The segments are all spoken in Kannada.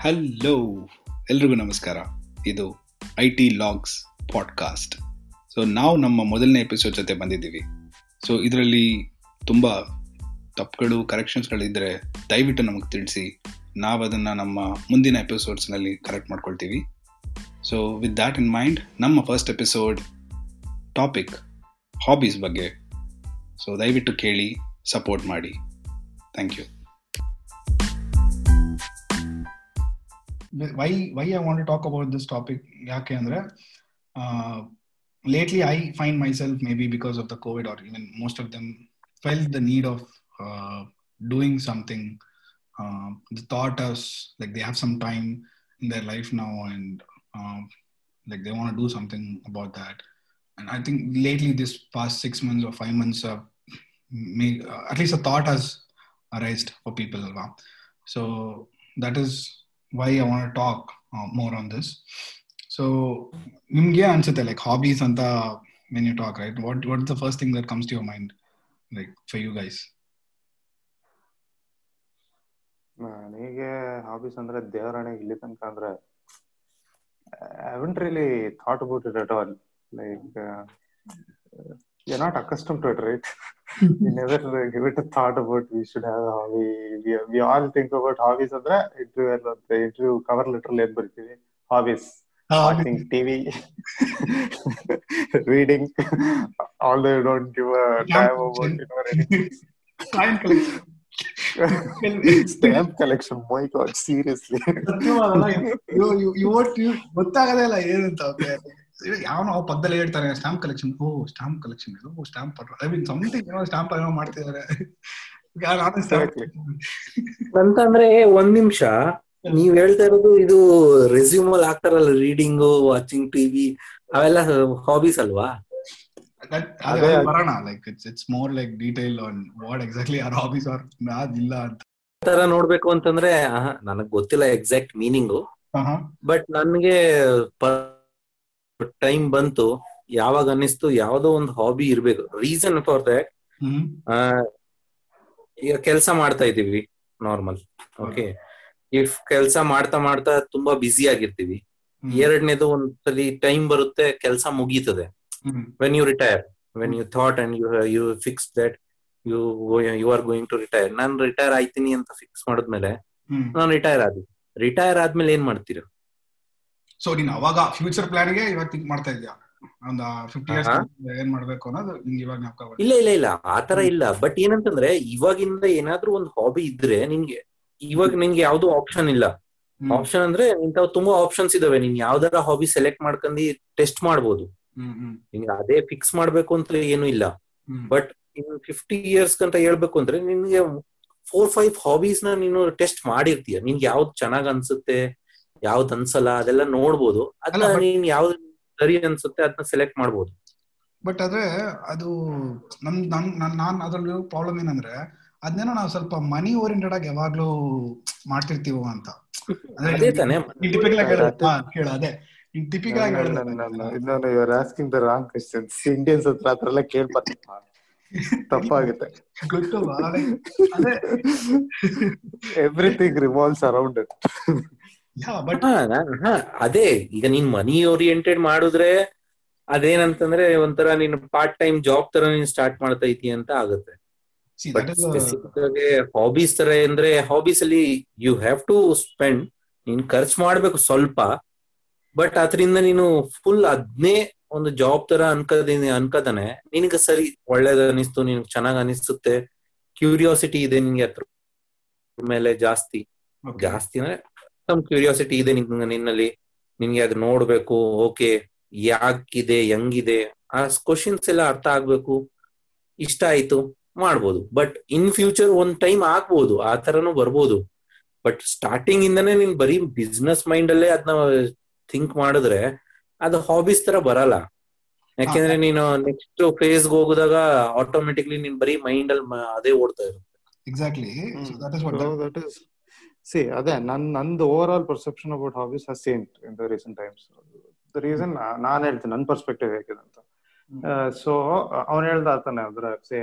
ಹಲೋ, ಎಲ್ರಿಗೂ ನಮಸ್ಕಾರ. ಇದು I T logs podcast. So ನಾವು ನಮ್ಮ ಮೊದಲನೇ ಎಪಿಸೋಡ್ ಜೊತೆ ಬಂದಿದ್ದೀವಿ. ಸೊ ಇದರಲ್ಲಿ ತುಂಬ ತಪ್ಪುಗಳು ಕರೆಕ್ಷನ್ಸ್ಗಳಿದ್ದರೆ ದಯವಿಟ್ಟು ನಮಗೆ ತಿಳಿಸಿ. ನಾವು ಅದನ್ನು ನಮ್ಮ ಮುಂದಿನ ಎಪಿಸೋಡ್ಸ್ನಲ್ಲಿ ಕರೆಕ್ಟ್ ಮಾಡ್ಕೊಳ್ತೀವಿ. So with that in mind ನಮ್ಮ ಫಸ್ಟ್ ಎಪಿಸೋಡ್ ಟಾಪಿಕ್ ಹಾಬೀಸ್ ಬಗ್ಗೆ. ಸೊ ದಯವಿಟ್ಟು ಕೇಳಿ ಸಪೋರ್ಟ್ ಮಾಡಿ. Thank you why why I want to talk about this topic ಯಾಕೆ ಅಂದ್ರೆ lately I find myself maybe because of the COVID or even most of them felt the need of uh, doing something. Uh, the thought us like they have some time in their life now and um, like they want to do something about that. And I think lately this past six months or five months, uh, make, uh, at least a thought has arisen for people. So that is why I want to talk uh, more on this. So, ನಿಮ್ಗೆ ಅನ್ಸುತ್ತೆ ಲೈಕ್ ಹಾಬೀಸ್ ಅಂತ when you talk right what what the first thing that comes to your mind like for you guys ನನಗೆ ಹಾಬೀಸ್ ಅಂದ್ರೆ ದೇವರಾಣೆ ಇಲ್ಲಿ ತನಕ ಅಂದ್ರೆ I haven't really thought about it at all like you not accustomed to it right we never uh, give it a thought about we should have a hobby. We, we all think about hobbies ಅಂದ್ರೆ ಇಂಟರ್ವ್ಯೂ ಅಂತ ಇಂಟರ್ವ್ಯೂ ಕವರ್ ಲೆಟರ್ ಏನ್ ಬರ್ತೀವಿ hobbies watching TV reading all they don't give a time about stamp collection my god seriously ಗೊತ್ತಾಗದೇ ಇಲ್ಲ ಏನಂತ ಯಾವನೋ ಪಕ್ಕದಲ್ಲಿ ಹೇಳ್ತಾರೆ stamp collection oh stamp collection ಇದು? ಸ್ಟಾಂಪ್ ಐ ಮೀನ್ ಸಮಥಿಂಗ್ ಏನೋ ಸ್ಟಾಂಪ್ ಏನೋ ಮಾಡ್ತಿದ್ದಾರೆ ಅಂತಂದ್ರೆ ಒಂದ್ ನಿಮಿಷ ನೀವ್ ಹೇಳ್ತಾ ಇರೋದು ಇದು ರೆಸ್ಯೂಮ್ ಅಲ್ಲಿ ಹಾಕ್ತಾರಲ್ಲ ರೀಡಿಂಗ್ ವಾಚಿಂಗ್ ಟಿವಿ ಅವೆಲ್ಲ ಹಾಬೀಸ್ ಅಲ್ವಾ? ಬರೋಣ like it's it's more like detail on what exactly are hobbies are ಅದಿಲ್ಲ ಅಂತ. ತರ ನೋಡ್ಬೇಕು ಅಂತಂದ್ರೆ ನನಗ್ ಗೊತ್ತಿಲ್ಲ ಎಕ್ಸಾಕ್ಟ್ ಮೀನಿಂಗು ಬಟ್ ನನ್ಗೆ ಟೈಮ್ ಬಂತು ಯಾವಾಗ ಅನ್ನಿಸ್ತು ಯಾವ್ದೋ ಒಂದು ಹಾಬಿ ಇರ್ಬೇಕು. ರೀಸನ್ ಫಾರ್ ದಟ್ ಈಗ ಕೆಲಸ ಮಾಡ್ತಾ ಇದೀವಿ ನಾರ್ಮಲ್ ಓಕೆ ಇಫ್ ಕೆಲಸ ಮಾಡ್ತಾ ಮಾಡ್ತಾ ತುಂಬಾ ಬ್ಯುಸಿ ಆಗಿರ್ತೀವಿ ಎರಡನೇದು ಒಂದ್ಸಲಿ ಟೈಮ್ ಬರುತ್ತೆ ಕೆಲಸ ಮುಗೀತದೆ. When you retire when you thought and you you fix that you you are going to retire ನಾನು ರಿಟೈರ್ ಆಯ್ತೀನಿ ಅಂತ ಫಿಕ್ಸ್ ಮಾಡಿದ್ಮೇಲೆ ನಾನು ರಿಟೈರ್ ಆದ್ವಿ ರಿಟೈರ್ ಆದ್ಮೇಲೆ ಏನ್ ಮಾಡ್ತೀರಾ? ಸೊ ನೀನ್ ಅವಾಗ ಫ್ಯೂಚರ್ ಪ್ಲಾನ್ಗೆ ಇವಾಗ ಥಿಂಕ್ ಮಾಡ್ತಾ ಇದ್ಯಾ ಒಂದ್ ಫಿಫ್ಟಿ ಇಯರ್ಸ್ ಏನ್ ಮಾಡ್ಬೇಕು ಅನ್ನೋದು ನಿಂಗೆ ಇವಾಗ ಜ್ಞಾಪಕ ಇಲ್ಲ ಇಲ್ಲ ಇಲ್ಲ. ಆತರ ಇಲ್ಲ. ಬಟ್ ಏನಂತಂದ್ರೆ ಇವಾಗಿಂದ ಏನಾದ್ರೂ ಒಂದ್ ಹಾಬಿ ಇದ್ರೆ ನಿನ್ಗೆ ಇವಾಗ ನಿನ್ಗೆ ಯಾವ್ದು ಆಪ್ಷನ್ ಇಲ್ಲ. ಆಪ್ಷನ್ ಅಂದ್ರೆ ಇಂಥವ್ ತುಂಬಾ ಆಪ್ಷನ್ಸ್ ಇದಾವೆ. ನೀನ್ ಯಾವ್ದಾರ ಹಾಬಿ ಸೆಲೆಕ್ಟ್ ಮಾಡ್ಕೊಂಡು ಟೆಸ್ಟ್ ಮಾಡ್ಬೋದು. ನಿನ್ಗೆ ಅದೇ ಫಿಕ್ಸ್ ಮಾಡ್ಬೇಕು ಅಂತ ಏನು ಇಲ್ಲ. ಬಟ್ ಇನ್ ಫಿಫ್ಟಿ ಇಯರ್ಸ್ ಅಂತ ಹೇಳ್ಬೇಕು ಅಂದ್ರೆ ನಿನ್ಗೆ ಫೋರ್ ಫೈವ್ ಹಾಬೀಸ್ನ ನೀನು ಟೆಸ್ಟ್ ಮಾಡಿರ್ತೀಯ. ನಿನ್ಗೆ ಯಾವ್ದು ಚೆನ್ನಾಗ್ ಅನ್ಸುತ್ತೆ? ಯಾವ್ದು ಅನ್ಸಲ್ಲ ಅದೆಲ್ಲ ನೋಡ್ಬೋದು. ಅದನ್ನ ನೀನ್ ಯಾವ್ದು ಸರಿ ಅನ್ಸುತ್ತೆ ಅದನ್ನ ಸೆಲೆಕ್ಟ್ ಮಾಡ್ಬೋದು. ಬಟ್ ಆದ್ರೆ ಅದು ನಮ್ ನನ್ ನಾನ್ ಅದ್ರಲ್ಲಿ ಪ್ರಾಬ್ಲಮ್ ಏನಂದ್ರೆ ಅದನ್ನೇನೋ ನಾವು ಸ್ವಲ್ಪ ಮನಿ ಓರಿಯೆಂಟೆಡ್ ಆಗಿ ಯಾವಾಗ್ಲೂ ಮಾಡ್ತಿರ್ತೀವೋ ಅಂತ. ಅದೇ ತಾನೇ. ಟಿಪಿಕಲ್ ಆಗಿ ಕೇಳ ಅದೇ. ಟಿಪಿಕಲ್ ಆಗಿ ಇನ್ನೊಂದು you are asking the wrong questions Indians ಹತ್ರ ಹತ್ರ ಎಲ್ಲ ಕೇಳ್ಬಾರ್ದು. ತಪ್ಪಾಗುತ್ತೆ. ಎವ್ರಿಥಿಂಗ್ ರಿವಾಲ್ವ್ಸ್ ಅರೌಂಡ್ ಇಟ್ ಅದೇ ಈಗ ನೀನ್ ಮನಿ ಓರಿಯೆಂಟೆಡ್ ಮಾಡಿದ್ರೆ ಅದೇನಂತಂದ್ರೆ ಒಂಥರ ನೀನ್ ಪಾರ್ಟ್ ಟೈಮ್ ಜಾಬ್ ತರ ನೀನ್ ಸ್ಟಾರ್ಟ್ ಮಾಡ್ತಾ ಇದೀಯ ಅಂತ ಆಗುತ್ತೆ. ಹಾಬೀಸ್ ತರ ಅಂದ್ರೆ ಹಾಬೀಸ್ ಅಲ್ಲಿ ಯು ಹ್ಯಾವ್ ಟು ಸ್ಪೆಂಡ್ ನೀನ್ ಖರ್ಚು ಮಾಡ್ಬೇಕು ಸ್ವಲ್ಪ ಬಟ್ ಅದರಿಂದ ನೀನು ಫುಲ್ ಅದ್ನೇ ಒಂದು ಜಾಬ್ ತರ ಅನ್ಕದೀನಿ ಅನ್ಕದಾನೆ ನಿನಗೆ ಸರಿ ಒಳ್ಳೇದ ಅನಿಸ್ತು ನಿನ್ ಚೆನ್ನಾಗ್ ಅನಿಸುತ್ತೆ ಕ್ಯೂರಿಯಾಸಿಟಿ ಇದೆ ನಿನ್ಗೆ ಅದ್ರ ಮೇಲೆ ಜಾಸ್ತಿ. ಜಾಸ್ತಿ ಅಂದ್ರೆ ಸಮ್ ಕ್ಯೂರಿಯಾಸಿಟಿ ಇದೆ ನಿನ್ನಲ್ಲಿ. ನಿನ್ಗೆ ಅದು ನೋಡ್ಬೇಕು ಓಕೆ ಯಾಕಿದೆ ಹೆಂಗಿದೆ? ಆ ಕ್ವಶನ್ಸ್ ಎಲ್ಲ ಅರ್ಥ ಆಗ್ಬೇಕು. ಇಷ್ಟ ಆಯ್ತು ಮಾಡ್ಬೋದು. ಬಟ್ ಇನ್ ಫ್ಯೂಚರ್ ಒಂದ್ ಟೈಮ್ ಆಗ್ಬೋದು ಆ ತರನು ಬರ್ಬೋದು. ಬಟ್ ಸ್ಟಾರ್ಟಿಂಗ್ ಇಂದಾನೆ ನೀನ್ ಬರೀ ಬಿಸ್ನೆಸ್ ಮೈಂಡ್ ಅಲ್ಲೇ ಅದನ್ನ ಥಿಂಕ್ ಮಾಡಿದ್ರೆ ಅದು ಹಾಬೀಸ್ ತರ ಬರಲ್ಲ. ಯಾಕೆಂದ್ರೆ ನೀನು ನೆಕ್ಸ್ಟ್ ಫೇಸ್ ಹೋಗುದಾಗ ಆಟೋಮೆಟಿಕ್ಲಿ ನೀನ್ ಬರೀ ಮೈಂಡ್ ಅಲ್ಲಿ ಅದೇ ಓಡ್ತಾ ಇರುತ್ತೆ. ಎಕ್ಸಾಕ್ಟ್ಲಿ ದಟ್ ಇಸ್ ಸಿ ಅದೇ ನನ್ ನಂದು overall perception about hobbies has change in the recent times the reason ನಾನ್ ಹೇಳ್ತೀನಿ ನನ್ನ ಪರ್ಸ್ಪೆಕ್ಟಿವ್ ಹೇಗಿದೆ ಅಂತ ಸೊ ಅವ್ನು ಹೇಳ್ದ ಆತಾನೆ ಅಂದ್ರೆ say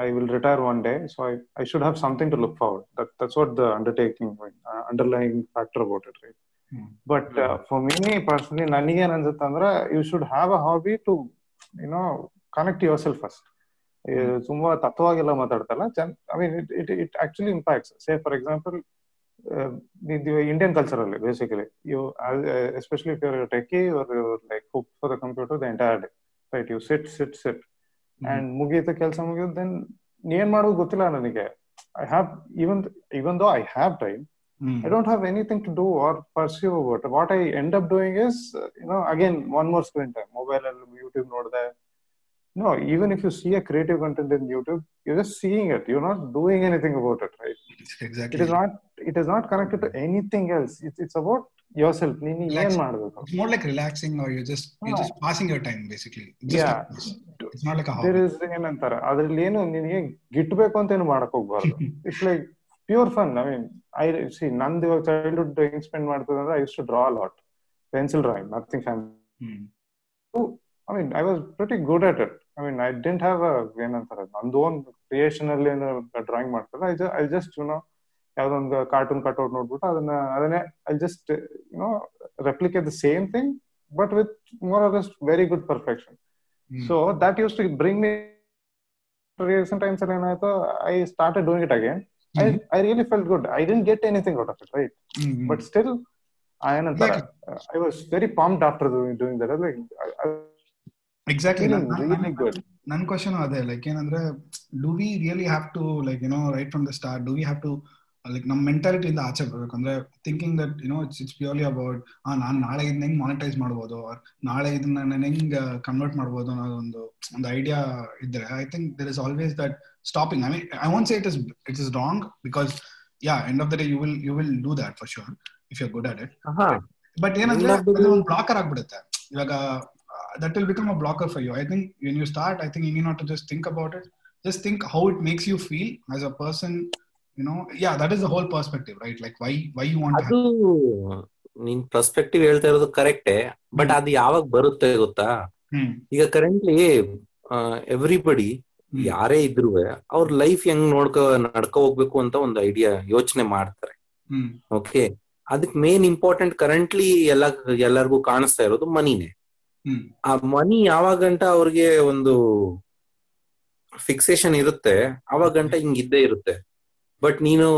I will retire one day so I I should have something to look forward that that's what the undertaking underline factor about it right but for me personally ನನಗೇನ್ ಅನ್ಸುತ್ತೆ ಅಂದ್ರೆ you should have a hobby to you know connect your self first ತುಂಬಾ ತತ್ವವಾಗಿಲ್ಲ ಮಾತಾಡ್ತಲ್ಲ I mean it it it actually impacts say for example Indian culture ಅಲ್ಲಿ basically you especially if your techie your like hook for the computer the entire day right you sit sit sit and ಮುಗೀತು ಕೆಲಸ ಮುಗಿದು ದೆನ್ ಏನ್ ಮಾಡೋದು ಗೊತ್ತಿಲ್ಲ ನನಗೆ I have even even though I have time I don't have anything to do or pursue about it. What I end up doing is, uh, you know, again, one more screen time. Mobile and YouTube note. No, even if you see a creative content in YouTube, you're just seeing it. You're not doing anything about it, right? Exactly. It is not. It is not connected to anything else. It's, it's about yourself. ನೀನು ಏನ್ ಮಾಡ್ಬೇಕು It's more like relaxing, or you just you're Ah. just passing your time, basically. Just Yeah. It's not like a hobby. Is ಏನಂತಾರ ಅದ್ರಲ್ಲಿ ಏನು ನಿನಗೆ ಗಿಟ್ಬೇಕು ಅಂತ ಏನು ಮಾಡಕ್ ಹೋಗ್ಬಾರ್ದು it's like pure fun I mean I see ನಂದು ಇವಾಗ ಚೈಲ್ಡ್ಹುಡ್ ಹೆಂಗ್ ಸ್ಪೆಂಡ್ ಮಾಡ್ತದೆ ಅಂದ್ರೆ I used to draw lot pencil drawing nothing Hmm. I mean I was pretty good at it I mean I didn't have ಏನಂತಾರೆ ನಂದು ಓನ್ ಕ್ರಿಯೇಷನ್ ಅಲ್ಲಿ ಏನು ಡ್ರಾಯಿಂಗ್ ಮಾಡ್ತಾರೆ I I just you know ಯಾವ್ದೊಂದು cartoon cutout ನೋಡ್ಬಿಟ್ಟು ಅದನ್ನ ಅದನ್ನೇ I just you know replicate the same thing but with more or just very good perfection. So that use to bring me recent times ಅಲ್ಲಿ ಏನಾಯ್ತು I start doing it again I. I really felt good I didn't get anything out of it right. But still ಏನಂತಾರೆ I was very pumped after doing that like really good. ನನ್ನ ಕ್ವಶನ್ ಅದೇ ಲೈಕ್ ಏನಂದ್ರೆ do we really have to like you know right from the start do we have to like ನಮ್ಮ ಮೆಂಟಾಲಿಟಿಯಿಂದ ಆಚೆ ಬರ್ಬೇಕು? ಅಂದ್ರೆ thinking that you know it's it's purely about ಆ ನಾನು ನಾಳೆ ಇದನ್ನ ಹೆಂಗ್ ಮಾನಿಟೈಸ್ ಮಾಡ್ಬೋದು? ನಾಳೆ ಇದನ್ನ ನಾನು ಹೆಂಗ್ ಕನ್ವರ್ಟ್ ಮಾಡ್ಬೋದು? ಅನ್ನೋದು ಒಂದು ಒಂದು ಐಡಿಯಾ ಇದ್ರೆ I think there is always that stopping I mean I want say it is it is wrong because yeah end of the day you will you will do that for sure if you good at it but ಏನಂದ್ರೆ ಒಂದು ಬ್ಲಾಕರ್ ಆಗ್ಬಿಡುತ್ತೆ. ಇವಾಗ that will become a blocker for you I think when you start I think you not to just think about it just think how it makes you feel as a person you know yeah that is the whole perspective right like why why you want ಅದು ನಿನ್ ಪರ್ಸ್ಪೆಕ್ಟಿವ್ ಹೇಳ್ತಾ ಇರೋದು ಕರೆಕ್ಟೇ ಬಟ್ ಅದು ಯಾವಾಗ ಬರುತ್ತೆ ಗೊತ್ತಾ? ಈಗ ಕರೆಂಟ್ಲಿ ಎವ್ರಿಬಡಿ. ಯಾರೇ ಇದ್ರು ಅವ್ರ ಲೈಫ್ ಹೆಂಗ್ ನೋಡ್ಕೊ ನಡ್ಕೊ ಹೋಗ್ಬೇಕು ಅಂತ ಒಂದು ಐಡಿಯಾ ಯೋಚನೆ ಮಾಡ್ತಾರೆ. ಓಕೆ ಅದಕ್ ಮೇನ್ ಇಂಪಾರ್ಟೆಂಟ್ ಕರೆಂಟ್ಲಿ ಎಲ್ಲ ಎಲ್ಲರಿಗೂ ಕಾಣಿಸ್ತಾ ಇರೋದು ಮನಿನೇ ಆ ಮನಿ ಯಾವಾಗಂಟ ಅವ್ರಿಗೆ ಒಂದು ಫಿಕ್ಸೇಷನ್ ಇರುತ್ತೆ ಆವಾಗ ಗಂಟ ಹಿಂಗಿದ್ದೇ ಇರುತ್ತೆ. ಬಟ್ ನೀನು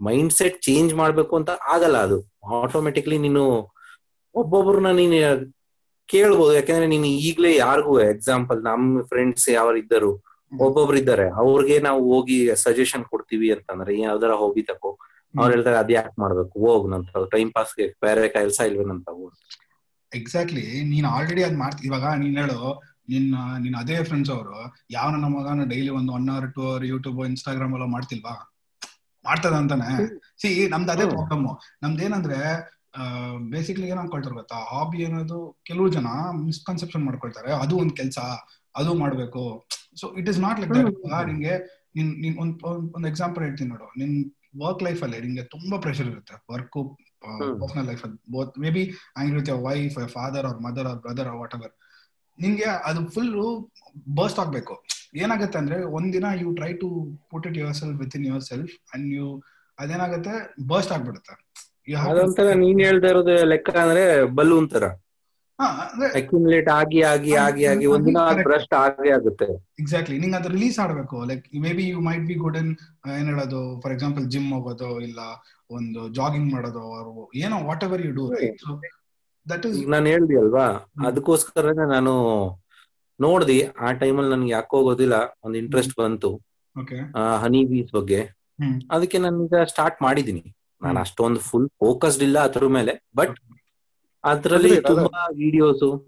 ಮೈಂಡ್ ಸೆಟ್ ಚೇಂಜ್ ಮಾಡ್ಬೇಕು ಅಂತ ಆಗಲ್ಲ ಅದು. ಆಟೋಮೆಟಿಕ್ಲಿ ನೀನು ಒಬ್ಬೊಬ್ರನ್ನ ನೀನು ಕೇಳ್ಬೋದು. ಯಾಕಂದ್ರೆ ನೀನು ಈಗ್ಲೇ ಯಾರಿಗೂ ಎಕ್ಸಾಂಪಲ್ ನಮ್ ಫ್ರೆಂಡ್ಸ್ ಯಾರು ಇದ್ದರು ಒಬ್ಬೊಬ್ರು ಇದ್ದಾರೆ. ಅವ್ರಿಗೆ ನಾವು ಹೋಗಿ ಸಜೆಷನ್ ಕೊಡ್ತೀವಿ ಅಂತಂದ್ರೆ ಯಾವ್ದಾರ ಹೋಗಿ ತಕೋ. ಅವ್ರು ಹೇಳ್ತಾರೆ ಅದ್ ಯಾಕೆ ಮಾಡ್ಬೇಕು? ಹೋಗ್ ನಂತ ಟೈಮ್ ಪಾಸ್ಗೆ ಬೇರೆ ಕೆಲಸ ಇಲ್ವೇನಂತ ಎಕ್ಸಾಕ್ಟ್ಲಿ ನೀನ್ ಆಲ್ರೆಡಿ ಅದ್ ಮಾಡ್ತಿ ಇವಾಗ ನೀನ್ ಹೇಳು ನಿನ್ನ ನಿನ್ನ ಅದೇ ಫ್ರೆಂಡ್ಸ್ ಅವರು ಯಾವ ನನ್ನ ಮಗನ ಡೈಲಿ ಒಂದು one hour two hour YouTube Instagram ಎಲ್ಲ ಮಾಡ್ತಿಲ್ವಾ? ಮಾಡ್ತದ ಅಂತಾನೆ. ಸಿ ನಮ್ದು ಅದೇ. ಪ್ರಾಬ್ಲಮ್ ನಮ್ದೇನಂದ್ರೆ ಬೇಸಿಕ್ಲಿ ಏನ್ ಅನ್ಕೊಳ್ತಾರೆ ಗೊತ್ತಾ? ಹಾಬಿ ಅನ್ನೋದು ಕೆಲವು ಜನ ಮಿಸ್ಕನ್ಸೆಪ್ಷನ್ ಮಾಡ್ಕೊಳ್ತಾರೆ. ಅದು ಒಂದ್ ಕೆಲ್ಸ ಅದು ಮಾಡ್ಬೇಕು. So it is not like ನಿಂಗೆ ನಿನ್ ನಿನ್ ಒಂದ್ ಒಂದ್- ಒಂದ್ ಎಕ್ಸಾಂಪಲ್ ಹೇಳ್ತೀನಿ ನೋಡು. ನಿನ್ ವರ್ಕ್ ಲೈಫ್ ಅಲ್ಲಿ ನಿಂಗೆ ತುಂಬಾ ಪ್ರೆಷರ್ ಇರುತ್ತೆ. ವರ್ಕ್ ಪರ್ಸನಲ್ ಲೈಫ್ ಅಲ್ಲಿ both maybe angry with your wife father ಅವ್ರ ಮದರ್ ಅವ್ರ ಬ್ರದರ್ ವಾಟ್ ಎವರ್ ನಿಂಗೆ ಅದು ಫುಲ್ ಬರ್ಸ್ಟ್ ಆಗ್ಬೇಕು. ಏನಾಗುತ್ತೆ ಅಂದ್ರೆ ಒಂದಿನ you try to put it yourself within yourself and you ಅದೇನಾಗುತ್ತೆ ಬರ್ಸ್ಟ್ ಆಗ್ಬಿಡುತ್ತೆ ಅದೊಂಥರ ನೀನ್ ಹೇಳ್ತಾ ಇರೋದು ಲೆಕ್ಕ ಅಂದ್ರೆ ಬಲೂನ್ ತರ. ಅಕ್ಯುಮುಲೇಟ್ ಆಗಿ ಆಗಿ ಆಗಿ ಆಗಿ ಒಂದಿನ. ಬ್ರಸ್ಟ್ ಆಗೇ ಆಗುತ್ತೆ. ಎಕ್ಸಾಕ್ಟ್ಲಿ ನಿಂಗೆ ಅದು ರಿಲೀಸ್ ಆಡ್ಬೇಕು like maybe you might be good in ಏನ್ ಹೇಳೋದು? ಫಾರ್ ಎಕ್ಸಾಂಪಲ್ ಜಿಮ್ ಹೋಗೋದು ಇಲ್ಲ ಒಂದು ಜಾಗಿಂಗ್ ಮಾಡೋದು ಏನೋ whatever you do that is ನಾನು ಹೇಳ್ದಿ ಅಲ್ವಾ? ಅದಕ್ಕೋಸ್ಕರನೇ ನಾನು ನೋಡ್ದಿ ಆ ಟೈಮಲ್ಲಿ ನನ್ಗೆ ಯಾಕೋ ಹೋಗೋದಿಲ್ಲ ಒಂದು ಇಂಟ್ರೆಸ್ಟ್ ಬಂತು. ಹನಿ ಬೀಸ್ ಬಗ್ಗೆ. ಅದಕ್ಕೆ ಈಗ ಸ್ಟಾರ್ಟ್ ಮಾಡಿದೀನಿ ನಾನು ಅಷ್ಟೊಂದು ಫುಲ್ ಫೋಕಸ್ಡ್ ಇಲ್ಲ ಅದ್ರ ಮೇಲೆ ಬಟ್ ಅದ್ರಲ್ಲಿ ಅದೇ. ತುಂಬಾ ವಿಡಿಯೋಸ್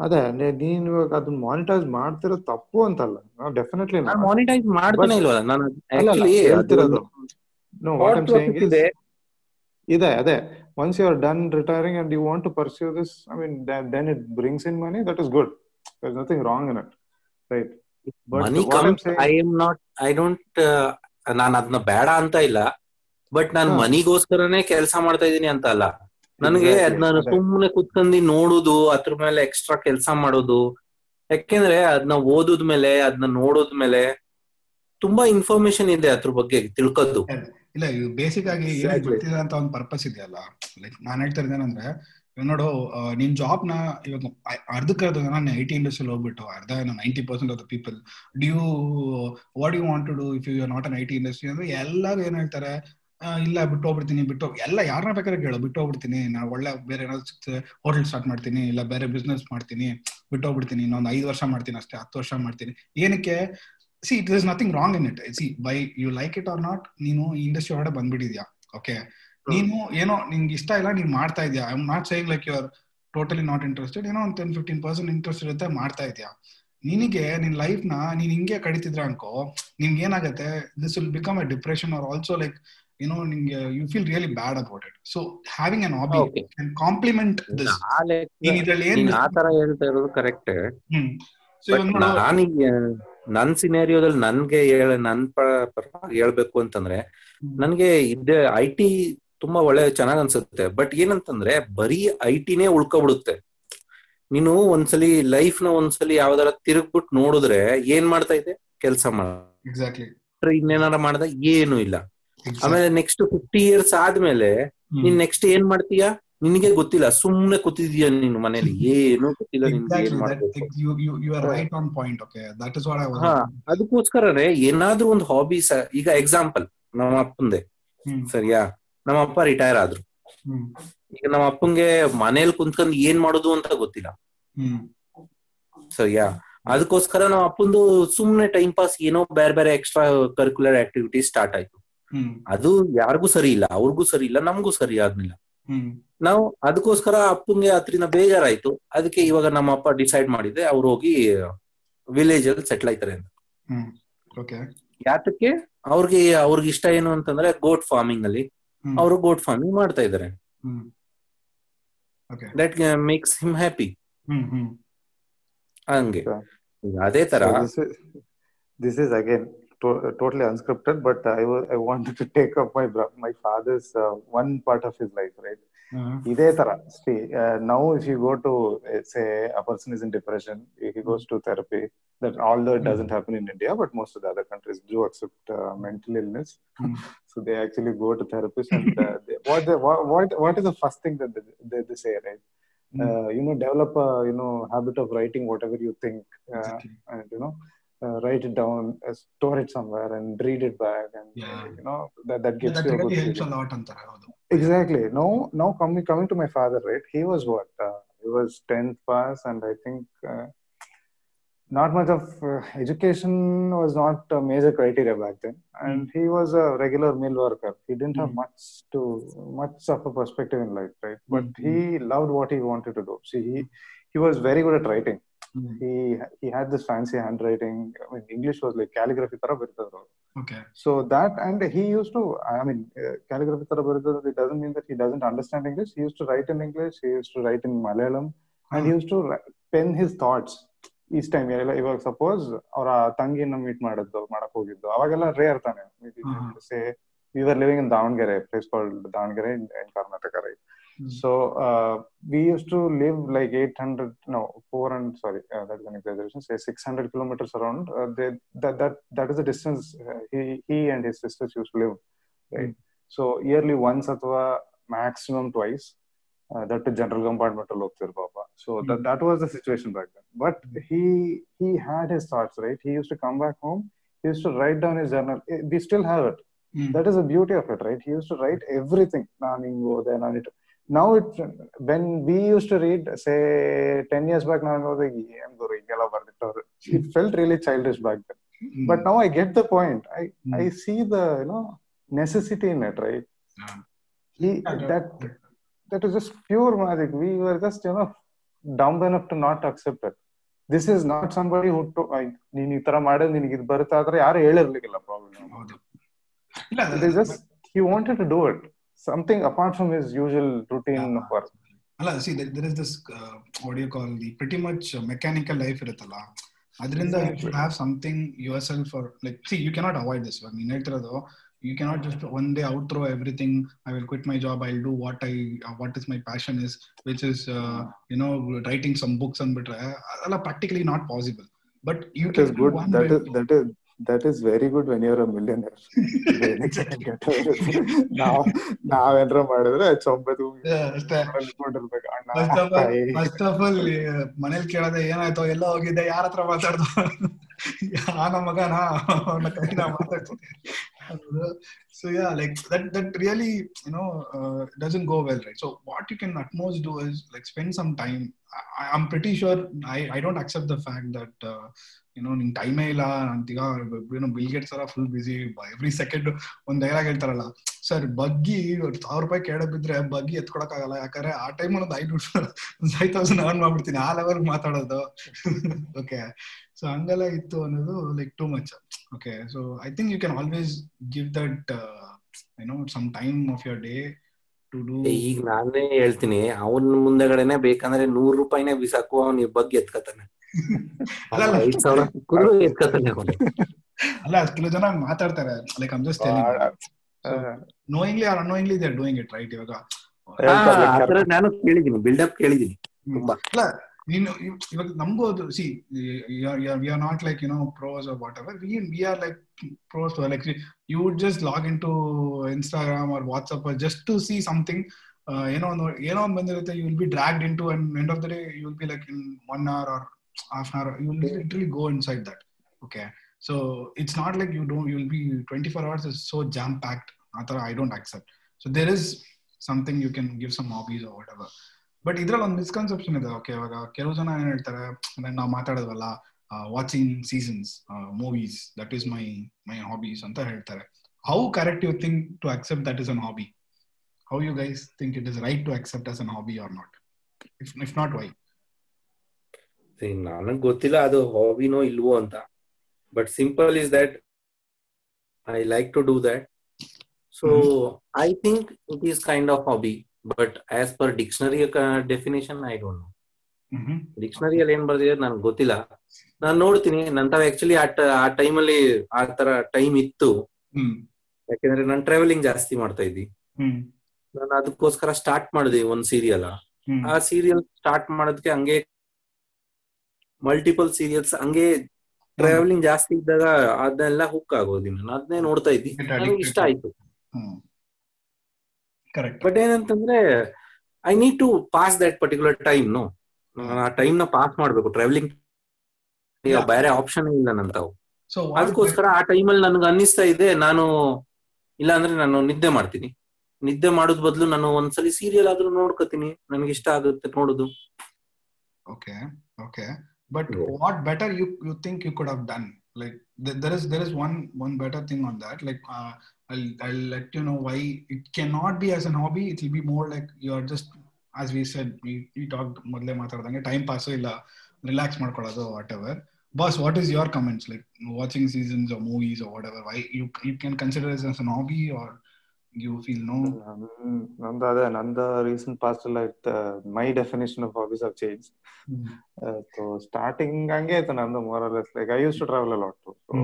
ಅದೇ ನೆ- ನೀನ್ ಇವಾಗ ಅದನ್ನ ಮಾನಿಟೈಸ್ ಮಾಡ್ತಿರೋ ತಪ್ಪು ಅಂತಲ್ಲ. ಡೆಫಿನೆಟ್ಲಿ ನಾನು ಮಾನಿಟೈಸ್ ಮಾಡ್ತಾನೆ ಇಲ್ವಲ್ಲ? ನಾನು ನೋ ವಾಟ್ ಐಮ್ ಸೇಯಿಂಗ್ ಇದೆ ಇದೆ ಅದೇ. Once you are done retiring and you want to pursue this I mean then it brings in money that is good there nothing wrong in it right But money comes I am not I don't ನಾನು ಅದನ್ನ ಬೇಡ ಅಂತ ಇಲ್ಲ. ಬಟ್ ನಾನು ಮನಿಗೋಸ್ಕರನೇ ಕೆಲಸ ಮಾಡ್ತಾ ಇದೀನಿ ಅಂತ ಅಲ್ಲ. ನನಗೆ ಅದನ್ನ ಅದ್ನ ಅದೇ. ಸುಮ್ಮನೆ ಕುತ್ಕೊಂಡಿ ನೋಡುದು ಅದ್ರ ಮೇಲೆ ಎಕ್ಸ್ಟ್ರಾ ಕೆಲಸ ಮಾಡೋದು. ಯಾಕೆಂದ್ರೆ ಅದನ್ನ ಓದುದ್ ಮೇಲೆ ಅದನ್ನ ನೋಡೋದ್ ಮೇಲೆ ತುಂಬಾ ಇನ್ಫಾರ್ಮೇಶನ್ ಇದೆ ಅದ್ರ ಬಗ್ಗೆ ತಿಳ್ಕೋದು. ಇಲ್ಲ ಬೇಸಿಕ್ ಆಗಿ Exactly. ಅಂತ ಒಂದು ಪರ್ಪಸ್ ಇದೆಯಲ್ಲ ಲೈಕ್ ನಾನ್ ಹೇಳ್ತಾ ಇದ್ದೇನಂದ್ರೆ ನೋಡು ನಿನ್ ಜಾಬ್ನ ಇವಾಗ ಅರ್ಧಕ್ಕೆ ಅರ್ಧ ನಾನು ಐ ಟಿ ಇಂಡಸ್ಟ್ರಿಯಲ್ಲಿ ಹೋಗ್ಬಿಟ್ಟು ಅರ್ಧ ninety percent of the people do what you want to do if you not in I T industry ಅಂದ್ರೆ ಎಲ್ಲರೂ ಏನ್ ಹೇಳ್ತಾರೆ ಇಲ್ಲ ಬಿಟ್ಟು ಹೋಗ್ಬಿಡ್ತೀನಿ ಬಿಟ್ಟು ಹೋಗ್- ಎಲ್ಲ ಯಾರನ್ನ ಬೇಕಾದ್ರೆ ಕೇಳು ಬಿಟ್ಟು ಹೋಗ್ಬಿಡ್ತೀನಿ ನಾನು ಒಳ್ಳೆ ಬೇರೆ ಏನಾದ್ರು ಸಿಗ್ತದೆ ಹೋಟೆಲ್ ಸ್ಟಾರ್ಟ್ ಮಾಡ್ತೀನಿ ಇಲ್ಲ ಬೇರೆ ಬಿಸ್ನೆಸ್ ಮಾಡ್ತೀನಿ ಬಿಟ್ಟು ಹೋಗ್ಬಿಡ್ತೀನಿ ಇನ್ನೊಂದು ಐದು ವರ್ಷ ಮಾಡ್ತೀನಿ ಅಷ್ಟೇ ಹತ್ತು ವರ್ಷ ಮಾಡ್ತೀನಿ. ಏನಕ್ಕೆ? See it is nothing wrong in it see by you like it or not ನೀನು ಈ ಇಂಡಸ್ಟ್ರಿ ಹೊರಗಡೆ ಬಂದ್ಬಿಟ್ಟಿದ್ಯಾ? ಓಕೆ ನೀನು ಏನೋ ನಿಂಗೆ ಇಷ್ಟ ಇಲ್ಲ ನೀನ್ ಮಾಡ್ತಾ ಇದೀಯಾ? I not saying like you are totally not interested ಏನೋ ಒಂದು ಟೆನ್ ಫಿಫ್ಟೀನ್ ಪರ್ಸೆಂಟ್ ಇಂಟ್ರೆಸ್ಟ್ ಇರುತ್ತೆ ಮಾಡ್ತಾ ಇದೆಯಾ? ನಿನಗೆ ನಿನ್ ಲೈಫ್ನ ನೀನ್ ಹಿಂಗೆ ಕಡಿತಿದ್ರೆ ಅನ್ಕೋ ನಿಮ್ಗೆ ಏನಾಗುತ್ತೆ? This will become a depression or also like ಏನೋ ನಿಂಗೆ you feel really bad about it so having an hobby. Complement this ನೀನ್ ಇದ್ರಲ್ಲಿ ಏನ್ ಆ ತರ ಹೇಳ್ತಾ ಇರೋದು ಕರೆಕ್ಟ್ ನಾನೀಗ ನನ್ ಸಿನೇರಿಯೋದಲ್ಲಿ ನನ್ಗೆ ಹೇಳ ನನ್ ಹೇಳ್ಬೇಕು ಅಂತಂದ್ರೆ ನನ್ಗೆ ಇದ್ದ ಐ ಟಿ ತುಂಬಾ ಒಳ್ಳೆ ಚೆನ್ನಾಗ್ ಅನ್ಸುತ್ತೆ. ಬಟ್ ಏನಂತಂದ್ರೆ ಬರೀ ಐ ಟಿನೇ ಉಳ್ಕೊಬಿಡುತ್ತೆ. ನೀನು ಒಂದ್ಸಲಿ ಲೈಫ್ನ ಒಂದ್ಸಲಿ ಯಾವ್ದಾರ ತಿರುಗ್ಬಿಟ್ಟು ನೋಡಿದ್ರೆ ಏನ್ ಮಾಡ್ತಾ ಇದೆ? ಕೆಲಸ ಮಾಡಿ. ಇನ್ನೇನಾರ ಮಾಡ್ದ? ಏನು ಇಲ್ಲ. ಆಮೇಲೆ ನೆಕ್ಸ್ಟ್ ಫಿಫ್ಟಿ ಇಯರ್ಸ್ ಆದ್ಮೇಲೆ ನೀನ್ ನೆಕ್ಸ್ಟ್ ಏನ್ ಮಾಡ್ತೀಯಾ? ನಿನಗೆ ಗೊತ್ತಿಲ್ಲ ಸುಮ್ಮನೆ ಕೂತಿದೀಯ ನೀನು ಮನೇಲಿ? ಏನು ಗೊತ್ತಿಲ್ಲ. ಅದಕ್ಕೋಸ್ಕರನೇ ಏನಾದ್ರೂ ಒಂದು ಹಾಬಿ ಈಗ ಎಕ್ಸಾಂಪಲ್ ನಮ್ಮ ಅಪ್ಪಂದೆ ಸರಿಯಾ? ನಮ್ಮ ಅಪ್ಪ ರಿಟೈರ್ ಆದ್ರು. ಈಗ ನಮ್ಮ ಅಪ್ಪಂಗೆ ಮನೇಲಿ ಕುಂತ್ಕೊಂಡ್ ಏನ್ ಮಾಡೋದು ಅಂತ ಗೊತ್ತಿಲ್ಲ. ಸರಿಯಾ? ಅದಕ್ಕೋಸ್ಕರ ನಮ್ಮ ಅಪ್ಪಂದು ಸುಮ್ನೆ ಟೈಮ್ ಪಾಸ್ ಏನೋ ಬೇರೆ ಬೇರೆ ಎಕ್ಸ್ಟ್ರಾ ಕರಿಕ್ಯುಲರ್ ಆಕ್ಟಿವಿಟೀಸ್ ಸ್ಟಾರ್ಟ್ ಆಯ್ತು. ಅದು ಯಾರಿಗೂ ಸರಿ ಇಲ್ಲ ಅವ್ರಿಗೂ ಸರಿ ಇಲ್ಲ ನಮಗೂ ಸರಿ ಆಗ್ಲಿಲ್ಲ ನಾವು ಅದಕ್ಕೋಸ್ಕರ ಅಪ್ಪಂಗೆ ಅದ್ರಿಂದ ಬೇಜಾರಾಯ್ತು. ಅದಕ್ಕೆ ಇವಾಗ ನಮ್ಮ ಅಪ್ಪ ಡಿಸೈಡ್ ಮಾಡಿದ್ರೆ ಅವ್ರು ಹೋಗಿ ವಿಲೇಜ್ ಅಲ್ಲಿ ಸೆಟ್ಲ್ ಆಯ್ತಾರೆ ಅಂತ. ಯಾತಕ್ಕೆ? ಅವ್ರಿಗೆ ಅವ್ರಿಗೆ ಇಷ್ಟ ಏನು ಅಂತಂದ್ರೆ ಗೋಟ್ ಫಾರ್ಮಿಂಗ್ ಅಲ್ಲಿ ಅವರು ಗೋಟ್ ಫಾರ್ಮಿಂಗ್ ಮಾಡ್ತಾ ಇದಾರೆ. That makes him happy hmm, hmm. ಹಂಗೆ. ಅದೇ ತರ. This is again this is again to- totally unscripted, but I wa- I wanted to take up my bro- my father's uh, one part of his life, right? Uh, ಇದೇ ತರ see uh, now if you go to uh, say a person is in depression he goes to therapy that although it doesn't happen in india but most of the other countries do accept uh, mental illness Hmm. so they actually go to therapists and uh, they, what, they, what what what is the first thing that they, they, they say right Hmm. uh, you know develop a you uh, write it down, uh, store it somewhere, and read it back, and yeah. you know that that gives yeah, that you really a helps a lot. Exactly. Now, now coming coming to my father, right? He was what? Uh, he was tenth pass, and I think uh, not much of uh, education was not a major criteria back then, and hmm. he was a regular mill worker. He didn't have mm-hmm. much to much of a perspective in life, right? But mm. he loved what he wanted to do. See, he he was very good at writing hmm. He he had this fancy handwriting. I mean, English was like calligraphy ತರ ಬರೀತಿದ್ರು ಅವ್ರು. Okay. So that, and he used to, I mean, uh, calligraphy ತರ doesn't mean that he doesn't understand English. He used to write in English, he used to write in Malayalam, and he used to ri- pen his thoughts. Is time ಇವಾಗ ಸಪೋಸ್ ಅವರ ತಂಗಿನ ಮೀಟ್ ಮಾಡೋದು ಮಾಡಕ್ ಹೋಗಿದ್ದು ಅವಾಗೆಲ್ಲ ರೇರ್ ತಾನೆ. Say we are living in Davanagere place called Davanagere in Karnataka right Hmm. So uh, we used to live like 800, no, 400, sorry, uh, that is an exaggeration, say 600 kilometers around. Uh, they, that, that, that is the distance uh, he, he and his sisters used to live, right? Mm. So yearly once atwa maximum twice, uh, that the general compartmental Lokthir Baba. So mm. that, hmm. that was the situation back then. But hmm. he, he had his thoughts, right? He used to come back home, he used to write down his journal. Eh, we still have it. Mm. That is the beauty of it, right? He used to write everything. Now it when we used to read, say ten years back, ನಾನು ಹೋದೆ ಏನ್ ಗುರು ಹಿಂಗೆಲ್ಲ ಬರ್ದಿಟ್ಟವ್ರು. It felt really childish back then. But now I get the point. I Hmm. I see the you know necessity in it, right? Yeah. He that that is just pure magic. We were just you know dumb enough to not accept it. This is not somebody who to, ನೀನ್ ಈ ತರ ಮಾಡಿದ್ರೆ ನಿನಗೆ ಇದು ಬರುತ್ತೆ ಆದ್ರೆ ಯಾರು ಹೇಳಿರ್ಲಿಕ್ಕಿಲ್ಲ ಪ್ರಾಬ್ಲಮ್ ಇಲ್ಲ, he wanted to do it something apart from his usual routine of work ಅಲ್ಲ see there is this what you call the pretty much mechanical life ಇರುತ್ತಲ್ಲ ಅದರಿಂದ you should have something yourself for like see you cannot avoid this ಇವಾಗ ನೀನ್ ಹೇಳ್ತಿರೋದು you cannot just one day outthrow everything i will quit my job i'll do what i uh, what is my passion is which is uh, you know writing some books and but uh, practically not possible but you That is can is very good when your millionaire that is that is very good when you're a millionaire. ನಾವ್ ನಾವೇನ್ರ ಮಾಡಿದ್ರೆ ಫಸ್ಟ್ ಆಫ್ ಆಲ್ ಮನೇಲಿ ಕೇಳದೆ ಏನಾಯ್ತು ಎಲ್ಲ ಹೋಗಿದ್ದೆ ಯಾರ ಹತ್ರ ಮಾತಾಡ್ದು? ಆ ನಮ್ಮ ಮಗನ? ಅವನ ಕೈನ ಮಾತಾಡ್ತೀನಿ so yeah like that that really you know doesn't go well right so what you can at most do is like spend some time I am pretty sure I I don't accept the fact that ಏನೋ ನಿಂಗೆ ಟೈಮೇ ಇಲ್ಲ ಅಂತೀಗ ಏನೋ ಬಿಲ್ ಗೇಟ್ಸ್ ಎಲ್ಲ ಫುಲ್ ಬಿಸಿ ಎವ್ರಿ ಸೆಕೆಂಡ್ ಒಂದ್ ಡೈಲಾಗ್ ಹೇಳ್ತಾರಲ್ಲ ಸರ್ ಬಗ್ಗಿ ಸಾವಿರ ರೂಪಾಯಿ ಕೇಳಬಿದ್ರೆ ಬಗ್ಗಿ ಎತ್ಕೊಳಕ್ ಯಾಕಂದ್ರೆ ಆ ಟೈಮ್ ಒಂದು ಐದು ಒಂದು ತೌಸಂಡ್ ಅರ್ನ್ ಮಾಡ್ಬಿಡ್ತೀನಿ ಆ ಲೆವೆಲ್ ಮಾತಾಡೋದು ಓಕೆ ಸೊ ಹಂಗೆಲ್ಲ ಇತ್ತು ಅನ್ನೋದು like too much okay so I think you can always give that ಏನೋ some time of your day to do ಈಗ ನಾನೇ ಹೇಳ್ತೀನಿ ಅವನ್ ಮುಂದೆಗಡೆನೆ ಬೇಕಂದ್ರೆ ನೂರ್ ರೂಪಾಯಿನೇ ಬಿಸಾಕು ಅವ್ನ ಬಗ್ಗೆ ಎತ್ಕತಾನೆ. ಅಲ್ಲ ಐದ್ ಸಾವಿರ ಸಿಕ್ಕಿದ್ರು ಎತ್ಕತಾನೆ ಅವನು. ಅಲ್ಲ ಕೆಲವು ಜನ ಮಾತಾಡ್ತಾರೆ. Like I'm just knowingly or annoyingly they are doing it right ಇವಾಗ ನಾನು ಕೇಳಿದೀನಿ ಬಿಲ್ಡಪ್ ಕೇಳಿದೀನಿ ತುಂಬಾ. you know you, number see you are, you are, we are not like you know pros or whatever. We, we are like pros or like you would just log into instagram or whatsapp or just to see something uh, you know you know you will be dragged into and end of the day you will be like in one hour or half an hour you will literally go inside that okay? So it's not like you don't you'll be 24 hours is so jam packed i don't accept. So there is something you can give some hobbies or whatever. But ಇದ್ರಲ್ಲಿ ಒಂದು ಮಿಸ್ಕನ್ಸೆಪ್ಷನ್ ಇದೆ. ಓಕೆ ಇವಾಗ ಕೆಲವು ಜನ ಏನ್ ಹೇಳ್ತಾರೆ ಅಂದ್ರೆ ನಾವು ಮಾತಾಡೋದಲ್ಲ watching seasons movies that is my my hobbies ಅಂತ ಹೇಳ್ತಾರೆ. How correct you think to accept that is an hobby how you guys think it is right to accept as an hobby or not if if not why ನನಗ್ ಗೊತ್ತಿಲ್ಲ ಅದು ಹಾಬಿನೋ ಇಲ್ವೋ ಅಂತ. But simple is that I like to do that so I think it is kind of hobby but as per dictionary definition I don't know ಡಿಕ್ಷನರಿಯಲ್ಲಿ ಏನ್ ಬರ್ದಿದೆ ನನ್ಗೆ ಗೊತ್ತಿಲ್ಲ. ನಾನು ನೋಡ್ತೀನಿ. ನಂತರ ಆಕ್ಚುಲಿ ಆ ಟೈಮಲ್ಲಿ ಆ ತರ ಟೈಮ್ ಇತ್ತು. ಯಾಕಂದ್ರೆ ನಾನು ಟ್ರಾವೆಲಿಂಗ್ ಜಾಸ್ತಿ ಮಾಡ್ತಾ ಇದ್ದಿ. ನಾನು ಅದಕ್ಕೋಸ್ಕರ ಸ್ಟಾರ್ಟ್ ಮಾಡಿದೆ ಒಂದ್ ಸೀರಿಯಲ್ ಆ ಸೀರಿಯಲ್ ಸ್ಟಾರ್ಟ್ ಮಾಡೋದಕ್ಕೆ ಹಂಗೆ ಮಲ್ಟಿಪಲ್ ಸೀರಿಯಲ್ಸ್ ಹಂಗೆ ಟ್ರಾವೆಲಿಂಗ್ ಜಾಸ್ತಿ ಇದ್ದಾಗ ಅದನ್ನೆಲ್ಲ ಹುಕ್ ಆಗೋದಿ ನಾನು ಅದನ್ನೇ ನೋಡ್ತಾ ಇದ್ದಿ. ನನಗೆ ಇಷ್ಟ ಆಯ್ತು. ಕರೆಕ್ಟ್ ಬಟ್ ಏನಂತಂದ್ರೆ I need to pass that particular time no ಆ ಟೈಮ್ನ ಪಾಸ್ ಮಾಡ್ಬೇಕು. ಟ್ರಾವೆಲಿಂಗ್. ಬೇರೆ ಆಪ್ಷನ್ ಇಲ್ಲ ನನ್ ಸೊ ಅದಕ್ಕೋಸ್ಕರ ಆ ಟೈಮಲ್ಲಿ ನನ್ಗೆ ಅನ್ನಿಸ್ತಾ ಇದೆ ನಾನು ಇಲ್ಲ ಅಂದ್ರೆ ನಾನು ನಿದ್ದೆ ಮಾಡ್ತೀನಿ. ನಿದ್ದೆ ಮಾಡೋದ್ ಬದಲು ನಾನು ಒಂದ್ಸಲಿ ಸೀರಿಯಲ್ ಆದ್ರೂ ನೋಡ್ಕೋತೀನಿ. ನನ್ಗೆ ಇಷ್ಟ ಆಗುತ್ತೆ ನೋಡುದು. Okay okay but what better better you you think you could have done? Like th- there is there is one one better thing on that. Like uh, I'll I'll let you know why it cannot be as an hobby. It will be more like you are just as we said we we talked ಮೊದಲೇ ಮಾತಾಡ್ದಂಗೆ ಟೈಮ್ ಪಾಸು ಇಲ್ಲ ರಿಲ್ಯಾಕ್ಸ್ ಮಾಡ್ಕೊಳ್ಳೋದು whatever boss what is your comments like watching seasons or movies or whatever why you you can consider as an hobby or you feel no? ನಂದು ಅದೇ ನಂದು ರೀಸೆಂಟ್ ಪಾಸ್ಟ್ ಎಲ್ಲ like my definition of hobbies of change so starting ಹಂಗೆ ಆಯ್ತು ನಂದು more or less like I use to travel a lot so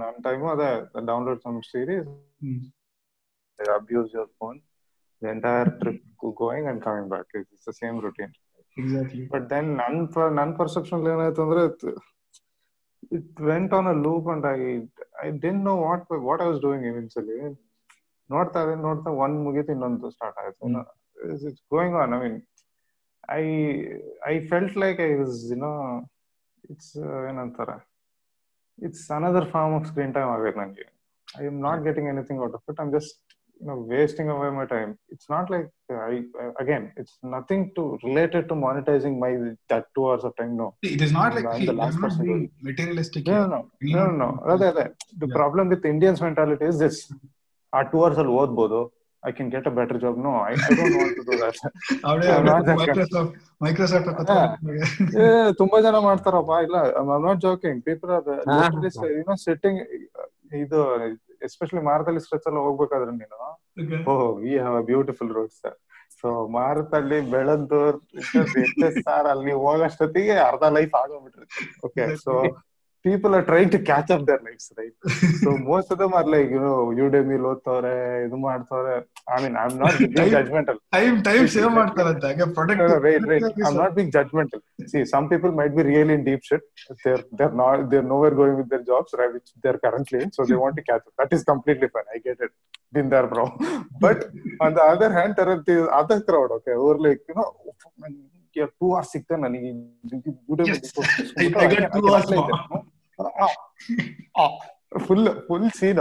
ನನ್ನ ಟೈಮು ಅದೇ download some series. Abuse your phone the entire trip going and coming back it's the same routine but then ನನ್ ನನ್ ಪರ್ಸೆಪ್ಷನ್ ಏನಾಯ್ತು ಅಂದ್ರೆ it went on a loop and I I didn't know what what I was doing eventually ನೋಡ್ತಾ ಇದೆ ನೋಡ್ತಾ ಒಂದ್ ಮುಗೀತು ಇನ್ನೊಂದು ಸ್ಟಾರ್ಟ್ ಆಯ್ತು it's going on I mean I I felt like I was you know it's ಏನಂತಾರ it's another form of screen time ಆಗೈತೆ ನನಗೆ I am not getting anything out of it I'm just you know wasting away my time it's not like i again it's nothing to related to monetizing my that two hours of time no See, it is not like I'm see, the we last are not person being materialistic no here. no We no not- no no ಅದೇ ಅದೇ the Yeah. problem with indians mentality is this ಆ ಟೂ ಅವರ್ಸ್ ಅಲ್ಲಿ ಓದ್ಬೋದು. I can get a better job no I ತುಂಬಾ ಜನ ಮಾಡ್ತಾರಪ್ಪ. ಇಲ್ಲ I not joking people are. You know sitting ಇದು ಎಸ್ಪೆಷಲಿ ಮಾರದಲ್ಲಿ ಸ್ಟ್ರೆಚ್ ಎಲ್ಲ ಹೋಗ್ಬೇಕಾದ್ರೆ ನೀನು. ಓಹ್ we have a beautiful road sir so ಮಾರುತಲ್ಲಿ ಬೆಳದ್ದು ಸಾರ್ ಅಲ್ಲಿ ನೀವು ಹೋಗೋಷ್ಟೊತ್ತಿಗೆ ಅರ್ಧ life ಆಗೋಗ್ಬಿಟ್ಟಿರುತ್ತೆ. Okay so people are trying to catch up their lives, right? so most of them are like, you know, Udemy ಓದ್ತವ್ರೆ ಇದು ಮಾಡ್ತವ್ರೆ I mean, I'm not being Time- judgmental. Time time save ಮಾಡ್ತಾರಂತೆ ಹಾಗೆ No, no, wait, wait. I'm product not being judgmental. See, some people might be really in deep shit. They're they're not they're nowhere going with their jobs, right? Which they're currently in, so they want to catch up. That is completely fine. I get it. Been there, bro. But on the other hand, there are the other crowd, okay, who are like, you know, man, you're two hours sick then ನನಗೆ Yes. I- I got two hours more. full full scene.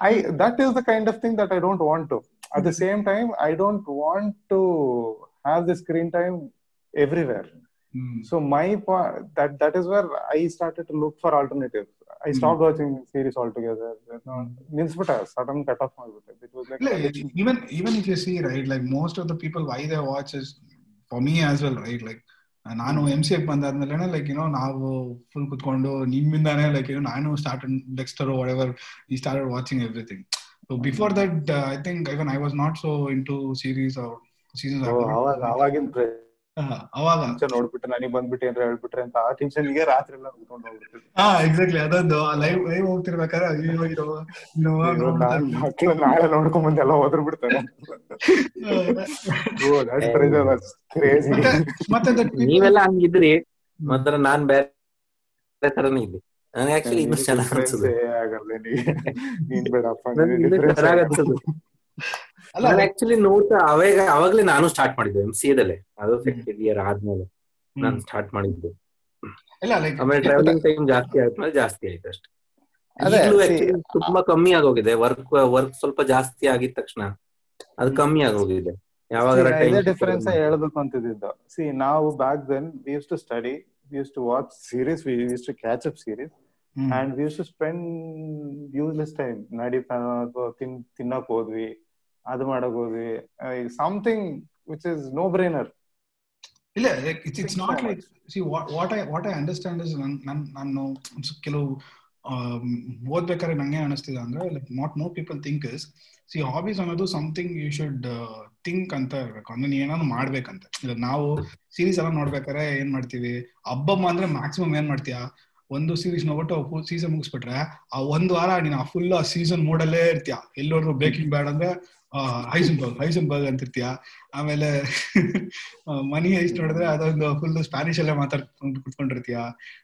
I that is the kind of thing that I don't want to. At the same time, I don't want to have the screen time everywhere. So my po- that that is where I started to look for alternatives. I stopped watching series altogether. ನಿಲ್ಸ್ಬಿಟ್ಟೆ sudden cut off ಮಾಡ್ಬಿಟ್ಟೆ it was like even even if you see right like most of the people why they watch is for me as well right like ನಾನು ಎಂ ಸಿ ಎಕ್ ಬಂದಾದ್ಮೇಲೆ ಲೈಕ್ ಏನೋ ನಾವು ಫುಲ್ ಕುತ್ಕೊಂಡು ನಿಮ್ಮಿಂದಾನೆ ಲೈಕ್ ಏನೋ ನಾನು ಸ್ಟಾರ್ಟ್ ಡೆಕ್ಸ್ಟರ್ ವಾಟ್ ಎವರ್ ಈ start watching everything so before that I think even I was not so into series ಅವ್ರ ಸೀಸನ್ ಅವಾಗ. ಟೆನ್ಷನ್ ನೋಡ್ಬಿಟ್ರೆ ನನಗೆ ಬಂದ್ಬಿಟ್ಟು ಏನಾರ ಹೇಳ್ಬಿಟ್ರೆ ಅಂತ ಆ ಟೆನ್ಷನ್ಗೆ ರಾತ್ರಿ ಎಲ್ಲ ಉಳ್ಕೊಂಡು ಹೋಗ್ಬಿಟ್ಟು ಹಾ ಎಕ್ಸಾಕ್ಟ್ಲಿ ಅದೊಂದು ಲೈವ್ ಲೈವ್ ಹೋಗ್ತಿರ್ಬೇಕಾದ್ರೆ ಮಕ್ಳು ನಾಳೆ ನೋಡ್ಕೊಂಡ್ ಬಂದು ಎಲ್ಲ ಹೋದ್ರು ಬಿಡ್ತಾರೆ. ನೀವೆಲ್ಲ ಹಂಗಿದ್ರಿ ಮಾತ್ರ ನಾನ್ ಬೇರೆ ತರನೇ ಇದ್ದೆ. ನನಗೆ ಆಕ್ಚುಲಿ ಇನ್ನೂ ಚೆನ್ನಾಗಿ ಅನ್ಸುತ್ತೆ. ಆಗಲ್ಲ ನೀ- ನೀನ್ ಬೇಡಪ್ಪ ನಾನು ಆಕ್ಚುಲಿ ನೋಡ್ತಾ ಅವಾಗ ಅವಾಗ್ಲೇ ನಾನು ಸ್ಟಾರ್ಟ್ ಮಾಡಿದ್ದೆ ಎಂ ಸಿ ಎದಲ್ಲೇ ಅದು ಸೆಕೆಂಡ್ ಇಯರ್ ಆದ್ಮೇಲೆ ನಾನು ಸ್ಟಾರ್ಟ್ ಮಾಡಿದ್ದು. ಇಲ್ಲ ಲೈಕ್ ಆಮೇಲೆ ಟ್ರಾವೆಲಿಂಗ್ ಟೈಮ್ ಜಾಸ್ತಿ ಆದ್ಮೇಲೆ ಜಾಸ್ತಿ ಆಯ್ತು ಅಷ್ಟೇ. ತುಂಬಾ ಕಮ್ಮಿ ಆಗೋಗಿದೆ. ವರ್ಕ್ ವರ್ಕ್ ಸ್ವಲ್ಪ ಜಾಸ್ತಿ ಆಗಿದ ತಕ್ಷಣ ಅದು ಕಮ್ಮಿ ಆಗೋಗಿದೆ. ಯಾವಾಗ ಡಿಫರೆನ್ಸ್ ಹೇಳ್ಬೇಕು ಅಂತಿದ್ದು. ಸಿ ನಾವು back then we use to study we use to watch series we use to catch up series and we use to spend useless time ನಡಿ ಅಥವಾ ತಿನ್ ತಿನ್ನಕ್ ಹೋದ್ವಿ. ಅದು ಮಾಡಕ್ ಹೋದ್ವಿ. Something which is no brainer ಇಲ್ಲ like it's it's not like see what I what I understand is ನನ್ ನನ್ ನಾನು ಕೆಲವು ಓದ್ಬೇಕಾದ್ರೆ ನಂಗೆ ಅನಿಸ್ತಿದೆ ಅಂದ್ರೆ like not no people think is see hobbies ಅನ್ನೋದು ಸಮಥಿಂಗ್ ಯು ಶುಡ್ ಥಿಂಕ್ ಅಂತ ಇರ್ಬೇಕು. ಅಂದ್ರೆ ನೀ ಏನಾದ್ರು ಮಾಡ್ಬೇಕಂತ. ಇಲ್ಲ ನಾವು ಸೀರೀಸ್ ಎಲ್ಲ ನೋಡ್ಬೇಕಾದ್ರೆ ಏನ್ ಮಾಡ್ತೀವಿ? ಹಬ್ಬಮ್ಮ ಅಂದ್ರೆ ಮ್ಯಾಕ್ಸಿಮಮ್ ಏನ್ ಮಾಡ್ತೀಯಾ? ಒಂದು ಸೀರೀಸ್ ನೋಡ್ಬಿಟ್ಟು ಸೀಸನ್ ಮುಗಿಸ್ಬಿಟ್ರೆ ಆ ಒಂದ್ ವಾರ ನೀನು ಫುಲ್ ಆ ಸೀಸನ್ ಮೂಡಲ್ಲೇ ಇರ್ತೀಯ? ಎಲ್ಲೋದ್ರು ಬೇಕಿಂಗ್ ಬ್ಯಾಡ್ ಅಂದ್ರೆ ಹೈಸನ್ಬರ್ಗ್ ಹೈಸನ್ಬರ್ಗ್ ಅಂತಿರ್ತೀಯ? ಆಮೇಲೆ ಮನಿ ಐಸ್ ನೋಡಿದ್ರೆ ಅದೊಂದು ಫುಲ್ ಸ್ಪ್ಯಾನಿಷ್ ಅಲ್ಲೇ ಮಾತಾಡ್ಕೊಂಡು ಕುತ್ಕೊಂಡಿರ್ತೀಯ?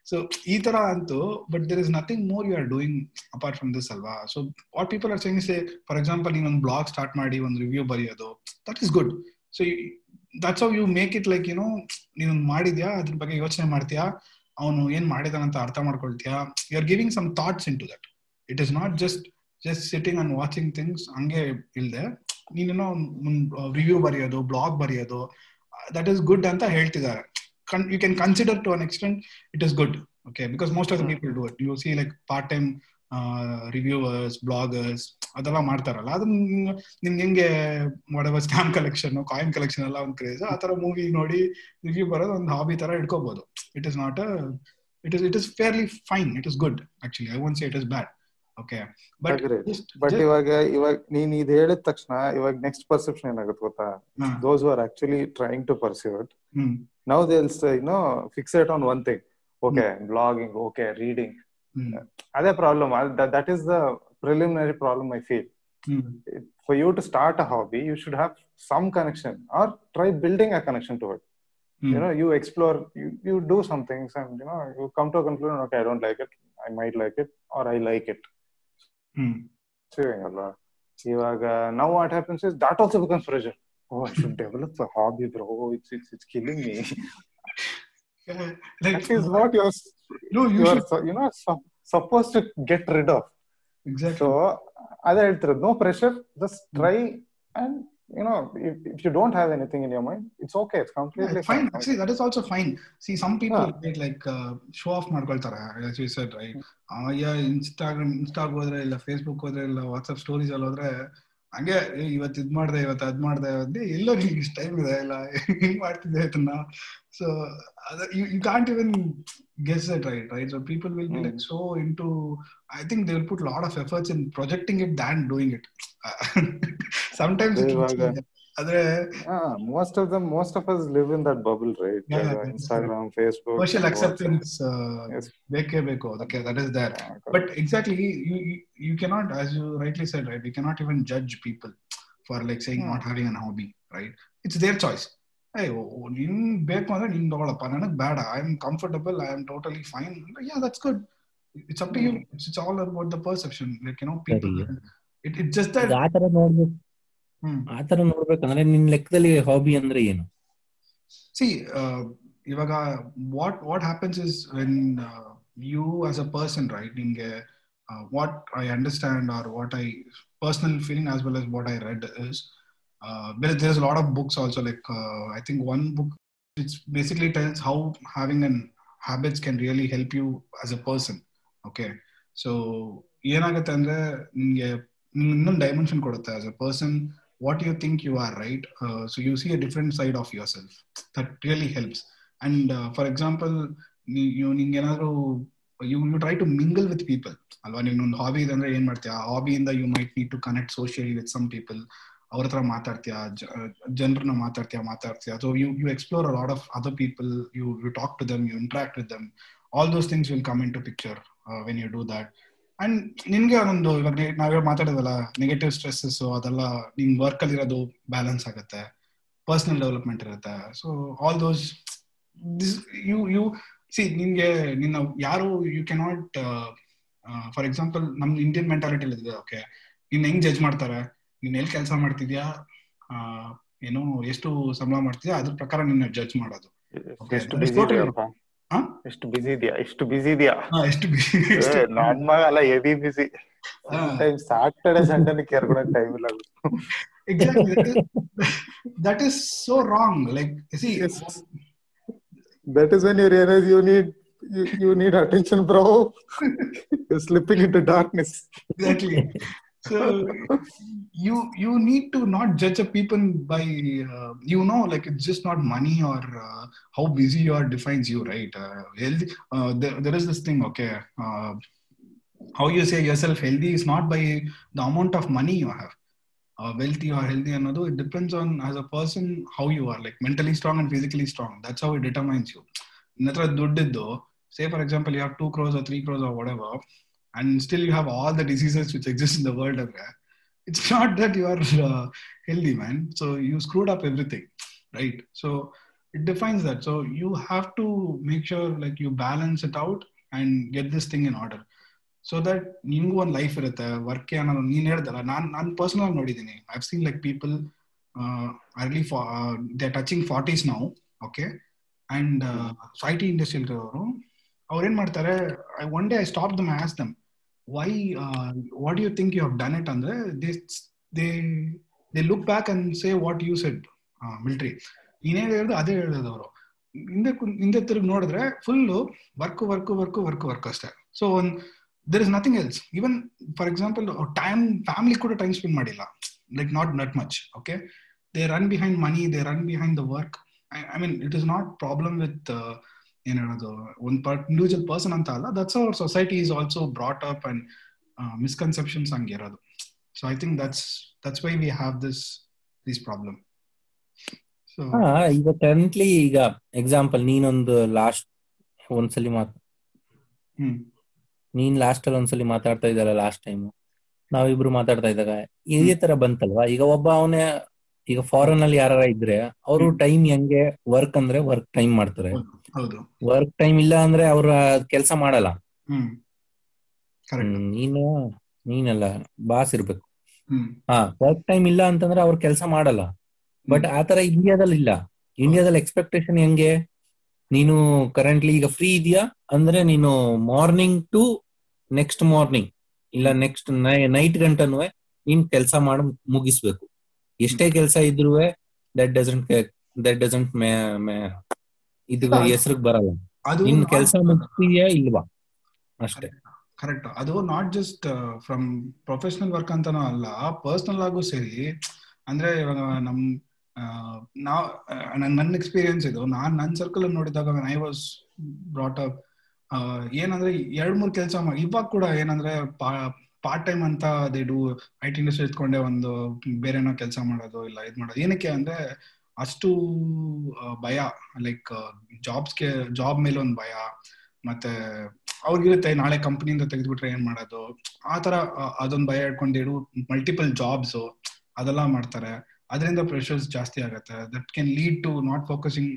ಸೊ ಈ ತರ ಅಂತೂ but there is nothing more you are doing apart from this ಅಲ್ವಾ? So what people are saying say for example ನೀನ್ ಒಂದು ಬ್ಲಾಗ್ ಸ್ಟಾರ್ಟ್ ಮಾಡಿ, ಒಂದು ರಿವ್ಯೂ ಬರೆಯೋದು that is good so that's how you make it like ಏನೋ ನೀನೊಂದು ಮಾಡಿದ್ಯಾ? ಅದ್ರ ಬಗ್ಗೆ ಯೋಚನೆ ಮಾಡ್ತೀಯಾ? ಅವನು ಏನ್ ಮಾಡಿದಾನಂತ ಅರ್ಥ ಮಾಡ್ಕೊಳ್ತೀಯಾ? You are giving some thoughts into that it is not just just sitting and watching things ಹಂಗೆ ಇಲ್ದೆ. ನೀನೇನೋ ರಿವ್ಯೂ ಬರೆಯೋದು ಬ್ಲಾಗ್ ಬರೆಯೋದು ದಟ್ ಈಸ್ ಗುಡ್ ಅಂತ ಹೇಳ್ತಿದ್ದಾರೆ. You can consider to an extent it is good okay because most of the people do it you see like part time reviewers bloggers ಅದೆಲ್ಲ ಮಾಡ್ತಾರಲ್ಲ. ಅದು ನಿಮ್ಗೆ ಹೆಂಗೆ ಮಾಡುವ ಸ್ಟ್ಯಾಂಪ್ ಕಲೆಕ್ಷನ್ ಕಾಯಿನ್ ಕಲೆಕ್ಷನ್ ಎಲ್ಲ ಒಂದು ಕ್ರೇಜ್ ಆ ತರ ಮೂವಿ ನೋಡಿ ರಿವ್ಯೂ ಬರೋದು ಒಂದು ಹಾಬಿ ತರ ಇಟ್ಕೋಬಹುದು it is not it is it is fairly fine it is good actually I won't say it is bad okay but but ಇವಾಗ ಇವಾಗ ನೀನ್ ಇದ್ ಹೇಳಿದ ತಕ್ಷಣ ಇವಾಗ ನೆಕ್ಸ್ಟ್ ಪರ್ಸೆಪ್ಷನ್ ಏನಾಗುತ್ತೆ ಗೊತ್ತಾ? Those are actually trying to pursue it now there's no fixed on one thing okay blogging okay reading ಅದೇ problem that is the preliminary problem I feel for you to start a hobby you should have some connection or try building a connection to it you know you explore you, you do some things and you know you come to a conclusion okay i don't like it. I might like it or i like it. ಅಲ್ವಾ ಇವಾಗ now what happens is that also becomes pressure oh i should develop a hobby bro it's it's, it's killing me like that is what you're no you you are should so- you know su- supposed to get rid of exactly so ಅದೇ ಹೇಳ್ತಿರೋದು no pressure just try and you know if, if you don't have anything in your mind it's okay it's completely Yeah, fine. fine Actually, that is also fine. See, some people Yeah. right, like uh, show off ಮಾಡ್ಕೊಳ್ತಾರೆ as you said, right? Instagram ಹೋದ್ರೆ ಇಲ್ಲ ಫೇಸ್ಬುಕ್ ಹೋದ್ರೆ ಇಲ್ಲ ವಾಟ್ಸ್ಆಪ್ ಸ್ಟೋರೀಸ್ ಅಲ್ಲಿ ಹೋದ್ರೆ ಹಂಗೆ ಇವತ್ತು ಇದ್ ಮಾಡ್ದೆ ಇವತ್ತು ಅದ್ ಮಾಡ್ದೆ ಅದೇ ಎಲ್ಲೋ ನಿಮ್ಗೆ ಇಷ್ಟ ಟೈಮ್ ಇದೆ ಇಲ್ಲ ಹಿಂಗ್ ಮಾಡ್ತಿದ್ದೆ ಇದನ್ನ ಸೊ ಅದ you can't even guess it right right so people will be like so in to I think they will put lot of efforts in projecting it than doing it sometimes ಇವಾಗ ಆದ್ರೆ most of them most of us live in that bubble right Yeah, yeah, that's Instagram Facebook social acceptance Yes. ಬೇಕೇ ಬೇಕು ಅದಕ್ಕೆ that is there but exactly you, you you cannot as you rightly said right you cannot even judge people for like saying Hmm. not having an hobby right? It's their choice. Hey ನಿನ್ ಬೇಕು ಅಂದ್ರೆ ನೀನ್ ತಗೊಳಪ್ಪ ನನಗ್ ಬೇಡ I am comfortable I am totally fine yeah that's good it's up to you it's it's all about the perception like you know people ಸರಿ. ಇಟ್ ಇಟ್ ಜಸ್ಟ್ ದಟ್ ಈಗ ಆತರ ನೋಡ್ಬೇಕು. ಆತರ ನೋಡ್ಬೇಕಂದ್ರೆ ನಿನ್ ಲೆಕ್ಕದಲ್ಲಿ ಹಾಬಿ ಅಂದ್ರೆ ಏನು ಸಿ uh, ಇವಾಗ what happens is when uh, you as a person right ನಿಮ್ಗೆ uh, what i understand or what i personal feeling as well as what i read is uh, there, there's a lot of books also like uh, i think one book which basically tells how having an habits can really help you as a person okay so ಏನಾಗುತ್ತೆ ಅಂದ್ರೆ ನಿಮ್ಗೆ ಇನ್ನೊಂದು ಡೈಮೆನ್ಷನ್ ಕೊಡುತ್ತೆ as a person what you think you are right? Uh, so you see a different side of yourself that really helps. And uh, for example ನೀವು ನಿಂಗೇನಾದ್ರು you you try to mingle with people ಅಲ್ವಾ ನಿಮ್ಗೊಂದು ಹಾಬಿ ಇದೆ ಅಂದ್ರೆ ಏನ್ ಮಾಡ್ತೀಯ? ಆ ಹಾಬಿಯಿಂದ you might need to connect socially with some people ಅವ್ರ ಹತ್ರ ಮಾತಾಡ್ತೀಯ? ಜನರನ್ನ ಮಾತಾಡ್ತೀಯ? ಮಾತಾಡ್ತೀಯ? So you you explore lot of other people you you talk to them you interact with them all those things will come into picture when you do that and ನಿನ್ಗೆ ಒಂದೊಂದು ಇವಾಗ ನಾವೇ ಮಾತಾಡೋದಲ್ಲ ನೆಗೆಟಿವ್ ಸ್ಟ್ರೆಸ್ಸಸ್ ಅದೆಲ್ಲ ನಿಮ್ ವರ್ಕ್ ಅಲ್ಲಿ ಇರೋದು ಬ್ಯಾಲೆನ್ಸ್ ಆಗುತ್ತೆ ಪರ್ಸನಲ್ ಡೆವಲಪ್ಮೆಂಟ್ ಇರುತ್ತೆ. So all those this you you see ನಿಮ್ಗೆ ನಿನ್ನ ಯಾರು ಯು ಕೆನಾಟ್ ಫಾರ್ ಎಕ್ಸಾಂಪಲ್ ನಮ್ ಇಂಡಿಯನ್ ಮೆಂಟಾಲಿಟಿ ಇದೆ ಓಕೆ ನಿನ್ನ ಹೆಂಗ್ ಜಡ್ಜ್ ಮಾಡ್ತಾರೆ? ನೀನ್ ಎಲ್ಲಿ ಕೆಲಸ ಮಾಡ್ತಿದ್ಯಾ? ಏನು ಎಷ್ಟು ಸಂಬಳ ಮಾಡ್ತಿದ್ಯಾ? ಅದ್ರ ಪ್ರಕಾರ ನಿನ್ನ ಜಡ್ಜ್ ಮಾಡೋದು. ಎಷ್ಟು that is ಬಿಸಿ totally- ಇದೆಯಪ್ಪ ಹಾ? ಎಷ್ಟು ಬಿಸಿ ಇದೆಯಾ ಎಷ್ಟು ಬಿಸಿ ಇದೆಯಾ ಹಾ, ಎಷ್ಟು ಬಿ- ಎಷ್ಟು ನನ್ ಮಗ ಅಲ್ಲ ಹೆವಿ ಬಿಸಿ ಹಾ. ಟೈಮ್ ಸಾಟರ್ಡೆ ಸಂಡೇ ಕೇರ್ಕೊಳಕ್ ಟೈಮ್ ಇಲ್ಲ exactly that is, that is so wrong like see Yes. that is when you realize you need you, you need attention bro you're slipping into darkness exactly so you you need to not judge a people by uh, you know like it's just not money or uh, how busy you are defines you right? Uh, healthy uh, there, there is this thing okay uh, how you say yourself healthy is not by the amount of money you have. Uh, wealthy or healthy another it depends on as a person how you are like mentally strong and physically strong. That's how it determines you. Say for example you have 2 crores or 3 crores or whatever and still you have all the diseases which exist in the world okay? it's not that you are uh, healthy man so you screwed up everything right so it defines that so you have to make sure like you balance it out and get this thing in order so that ನಿಮ್ಗೂ ಒಂದು ಲೈಫ್ ಇರುತ್ತೆ ವರ್ಕ್ ಅನ್ನೋದು ನೀನ್ ಹೇಳ್ದಲ್ಲ ನಾನ್ ನಾನು ಪರ್ಸನಲ್ ನೋಡಿದ್ದೀನಿ I seen like people early they touching forties ನಾವು okay and I T industrial ಇರೋರು ಅವ್ರು ಏನ್ ಮಾಡ್ತಾರೆ one day I stop them as them why what you think you have done it ಅಂದ್ರೆ they they they look back and say what you said military ನೀನೇ ಹೇಳಿದ್ರು ಅದೇ ಹೇಳೋದು ಅವರು. ಹಿಂದೆ ಹಿಂದೆ ತಿರುಗಿ ನೋಡಿದ್ರೆ full work work work work work ಅಷ್ಟೇ. So one there is nothing else even for example time family ಕೂಡ ಟೈಮ್ ಸ್ಪೆಂಡ್ ಮಾಡಿಲ್ಲ. Like not not much okay they run behind money they run behind the work I mean it is not problem with ಏನ್ ಹೇಳೋದು ಒಂದು ಪರ್ಟ್ ಇಂಡಿವಿಜುವಲ್ ಪರ್ಸನ್ ಅಂತ ಅಲ್ಲ that's our society is also brought up and misconceptions ಇರೋದು. So I think that's that's why we have this this problem ಈಗ ಕರೆಂಟ್ಲಿ ಈಗ ಎಕ್ಸಾಂಪಲ್ ನೀನೊಂದು ಲಾಸ್ಟ್ ಒಂದ್ಸಲಿ ಮಾತು ನೀನ್ ಲಾಸ್ಟ್ ಅಲ್ಲಿ ಒಂದ್ಸಲಿ ಮಾತಾಡ್ತಾ ಇದ್ದಲ್ಲ ಲಾಸ್ಟ್ ಟೈಮ್ ನಾವಿಬ್ರು ಮಾತಾಡ್ತಾ ಇದ್ದಾಗ ಇದೇ ತರ ಬಂತಲ್ವಾ? ಈಗ ಒಬ್ಬ ಅವನೇ ಈಗ ಫಾರಿನ್ ಅಲ್ಲಿ ಯಾರ ಇದ್ರೆ ಅವರು ಟೈಮ್ ಹೆಂಗೆ ವರ್ಕ್ ಅಂದ್ರೆ ವರ್ಕ್ ಟೈಮ್ ಮಾಡ್ತಾರೆ. ವರ್ಕ್ ಟೈಮ್ ಇಲ್ಲ ಅಂದ್ರೆ ಅವ್ರ ಕೆಲಸ ಮಾಡಲ್ಲ. ನೀನು ನೀನಲ್ಲ ಬಾಸ್ ಇರ್ಬೇಕು. ಹಾ ವರ್ಕ್ ಟೈಮ್ ಇಲ್ಲ ಅಂತಂದ್ರೆ ಅವ್ರ ಕೆಲಸ ಮಾಡಲ್ಲ. ಬಟ್ ಆತರ ಇಂಡಿಯಾದಲ್ಲಿ ಇಲ್ಲ. ಇಂಡಿಯಾದಲ್ಲಿ ಎಕ್ಸ್ಪೆಕ್ಟೇಷನ್ ಹೆಂಗೆ? ನೀನು ಕರೆಂಟ್ಲಿ ಈಗ ಫ್ರೀ ಇದೆಯಾ ಅಂದ್ರೆ ನೀನು ಮಾರ್ನಿಂಗ್ ಟು ನೆಕ್ಸ್ಟ್ ಮಾರ್ನಿಂಗ್ ಇಲ್ಲ ನೆಕ್ಸ್ಟ್ ನೈಟ್ ಗಂಟನೂ ನೀನ್ ಕೆಲಸ ಮಾಡಿ ಮುಗಿಸ್ಬೇಕು. ಎಷ್ಟೇ ಕೆಲಸ ಇದ್ರು ದಟ್ ಡಸಂಟ್ ದಟ್ ಡಸಂಟ್ ಇದು ಹೆಸರಿಗೆ ಬರಲ್ಲ. ಅದು ನಿನ್ ಕೆಲಸ ಮುಗಿಸ್ತೀಯಾ ಇಲ್ವಾ? ಅಷ್ಟೇ. ಕರೆಕ್ಟ್. ಅದು not just from professional work ಅಂತಾನೂ ಅಲ್ಲ ಪರ್ಸನಲ್ ಆಗು ಸರಿ. ಅಂದ್ರೆ ಇವಾಗ ನಮ್ ನಾ ನಾವ್ ನನ್ನ ಎಕ್ಸ್ಪೀರಿಯನ್ಸ್ ಇದು. ನಾನ್ ನನ್ನ ಸರ್ಕಲ್ ನೋಡಿದಾಗ ಐ ವಾಸ್ ಬ್ರಾಟ್ ಅಪ್ ಏನಂದ್ರೆ ಎರಡ್ ಮೂರ್ ಕೆಲಸ ಇವಾಗ ಕೂಡ ಏನಂದ್ರೆ ಪಾರ್ಟ್ ಟೈಮ್ ಅಂತ they do I T industry ಎತ್ಕೊಂಡೆ ಒಂದು ಬೇರೆನೋ ಕೆಲಸ ಮಾಡೋದು ಇಲ್ಲ ಇದು ಮಾಡೋದು. ಏನಕ್ಕೆ ಅಂದ್ರೆ ಅಷ್ಟು ಭಯ ಲೈಕ್ ಜಾಬ್ಸ್ಗೆ ಜಾಬ್ ಮೇಲೆ ಒಂದು ಭಯ ಮತ್ತೆ ಅವ್ರಿಗಿರುತ್ತೆ ನಾಳೆ ಕಂಪ್ನಿಯಿಂದ ತೆಗೆದ್ಬಿಟ್ರೆ ಏನ್ ಮಾಡೋದು? ಆ ತರ ಅದೊಂದು ಭಯ ಇಟ್ಕೊಂಡಿರು ಮಲ್ಟಿಪಲ್ ಜಾಬ್ಸ್ ಅದೆಲ್ಲ ಮಾಡ್ತಾರೆ. ಅದರಿಂದ ಪ್ರೆಷರ್ಸ್ ಜಾಸ್ತಿ ಆಗುತ್ತೆ. That can lead to not focusing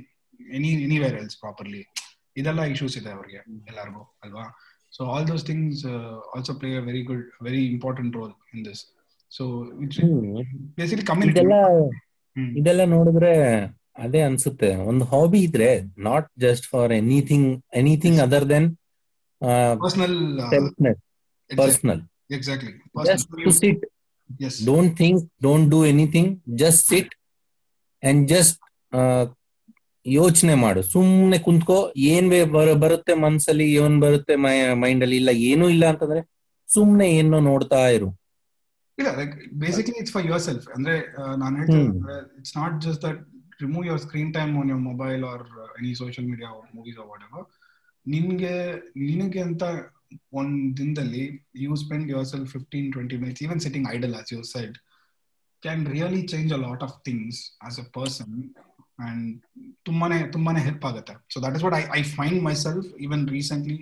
any anywhere else properly ಇದೆಲ್ಲ ಇಶ್ಯೂಸ್ ಇದೆ ಅವ್ರಿಗೆ ಎಲ್ಲರಿಗೂ ಅಲ್ವಾ? So all those things also play a very good very important role in this so basically community ಇದೆಲ್ಲ ಇದೆಲ್ಲ ನೋಡಿದ್ರೆ ಅದೇ ಅನ್ಸುತ್ತೆ. ಒಂದು ಹಾಬಿ ಇದ್ರೆ not just for anything anything other than personal personal exactly just to sit don't think don't do anything just sit and just ಯೋಚನೆ ಮಾಡು. ಸುಮ್ನೆ ಕುಂತ್ಕೋ ಏನ್ ಬರುತ್ತೆ ಮನ್ಸಲ್ಲಿ ಏನ್ ಬರುತ್ತೆ ಮೈಂಡ್ ಅಲ್ಲಿ ಇಲ್ಲ ಏನೂ ಇಲ್ಲ ಅಂತಂದ್ರೆ ಸುಮ್ನೆ ಏನೋ ನೋಡ್ತಾ ಇರು. ಇಲ್ಲ like basically it's for yourself ಅಂದ್ರೆ ನಾನು ಹೇಳ್ತೀನಿ it's not just that remove your screen time on your mobile or any social media movies or whatever ನಿನ್ಗೆ ನಿನಗೆ ಅಂತ ಒಂದ್ ದಿನದಲ್ಲಿ you spend yourself fifteen twenty minutes even sitting idle as your side can really change a lot of things as a person and ತುಂಬಾನೇ ತುಂಬಾನೇ ಹೆಲ್ಪ್ ಆಗುತ್ತೆ so that is what I I find myself even recently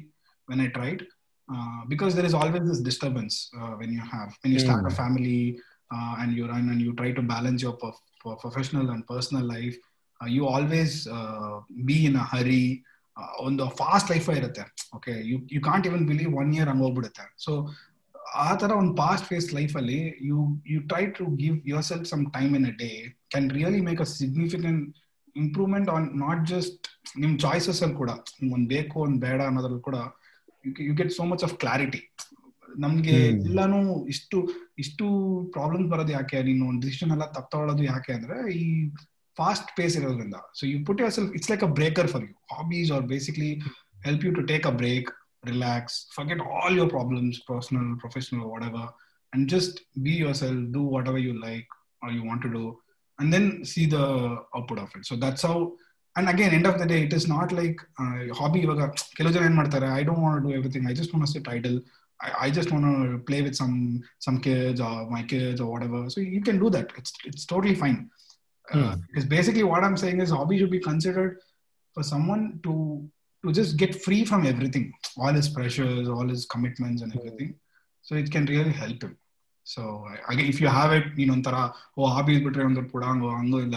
when I tried uh, because there is always this disturbance uh, when you have when you start Mm. a family uh, and you run and you try to balance your prof- pro- professional and personal life uh, you always uh, be in a hurry uh, ಒಂದು ಫಾಸ್ಟ್ ಲೈಫ್ ಇರುತ್ತೆ okay you you can't even believe one year ಹಂಗೆ ಹೋಗ್ಬಿಡುತ್ತೆ ಸೊ ಆ ತರ ಒಂದು ಪಾಸ್ಟ್ ಫೇಸ್ ಲೈಫ್ ಅಲ್ಲಿ you you try to give yourself some time in a day can really make a significant improvement on not just ನಿಮ್ ಚಾಯ್ಸಸ್ ಅಲ್ಲಿ ಕೂಡ ಒಂದ್ ಬೇಕು ಒಂದ್ ಬೇಡ ಅನ್ನೋದ್ರಲ್ಲಿ ಕೂಡ you get so much of clarity ನಮ್ಗೆ. ಎಲ್ಲಾನು ಇಷ್ಟು ಇಷ್ಟು ಪ್ರಾಬ್ಲಮ್ಸ್ ಬರೋದು ಯಾಕೆ? ನೀನು ಒಂದು ಡಿಸಿಷನ್ ಎಲ್ಲ ತಪ್ಪ ತಗೊಳ್ಳೋದು ಯಾಕೆ ಅಂದ್ರೆ ಈ ಫಾಸ್ಟ್ ಪೇಸ್ ಇರೋದ್ರಿಂದ. So you put yourself it's like a breaker for you hobbies are basically help you to take a break relax forget all your problems personal professional whatever and just be yourself do whatever you like or you want to do and then see the output of it. So that's how. And again, end of the day, it is not like uh, hobby. ಇವಾಗ ಕೆಲವು ಜನ ಏನ್ ಮಾಡ್ತಾರೆ I don't want do everything I just want sit idle I just want to play with some some kids or my kids or whatever. So you can do that. It's it's totally fine. Uh, Hmm. Because basically, what I'm saying is, hobby should be considered for someone to to just get free from everything, all his pressures, all his commitments, and everything. So it can really help him. So ಹಾಗೆ ಇಫ್ ಯು ಹ್ಯಾವ್ ಇಟ್ ನೀನ್ ಒಂಥರ ಓ ಹಾಬಿ ಬಿಟ್ರೆ ಒಂದು ಪುಡಾಂಗೋ ಹಂಗೂ ಇಲ್ಲ.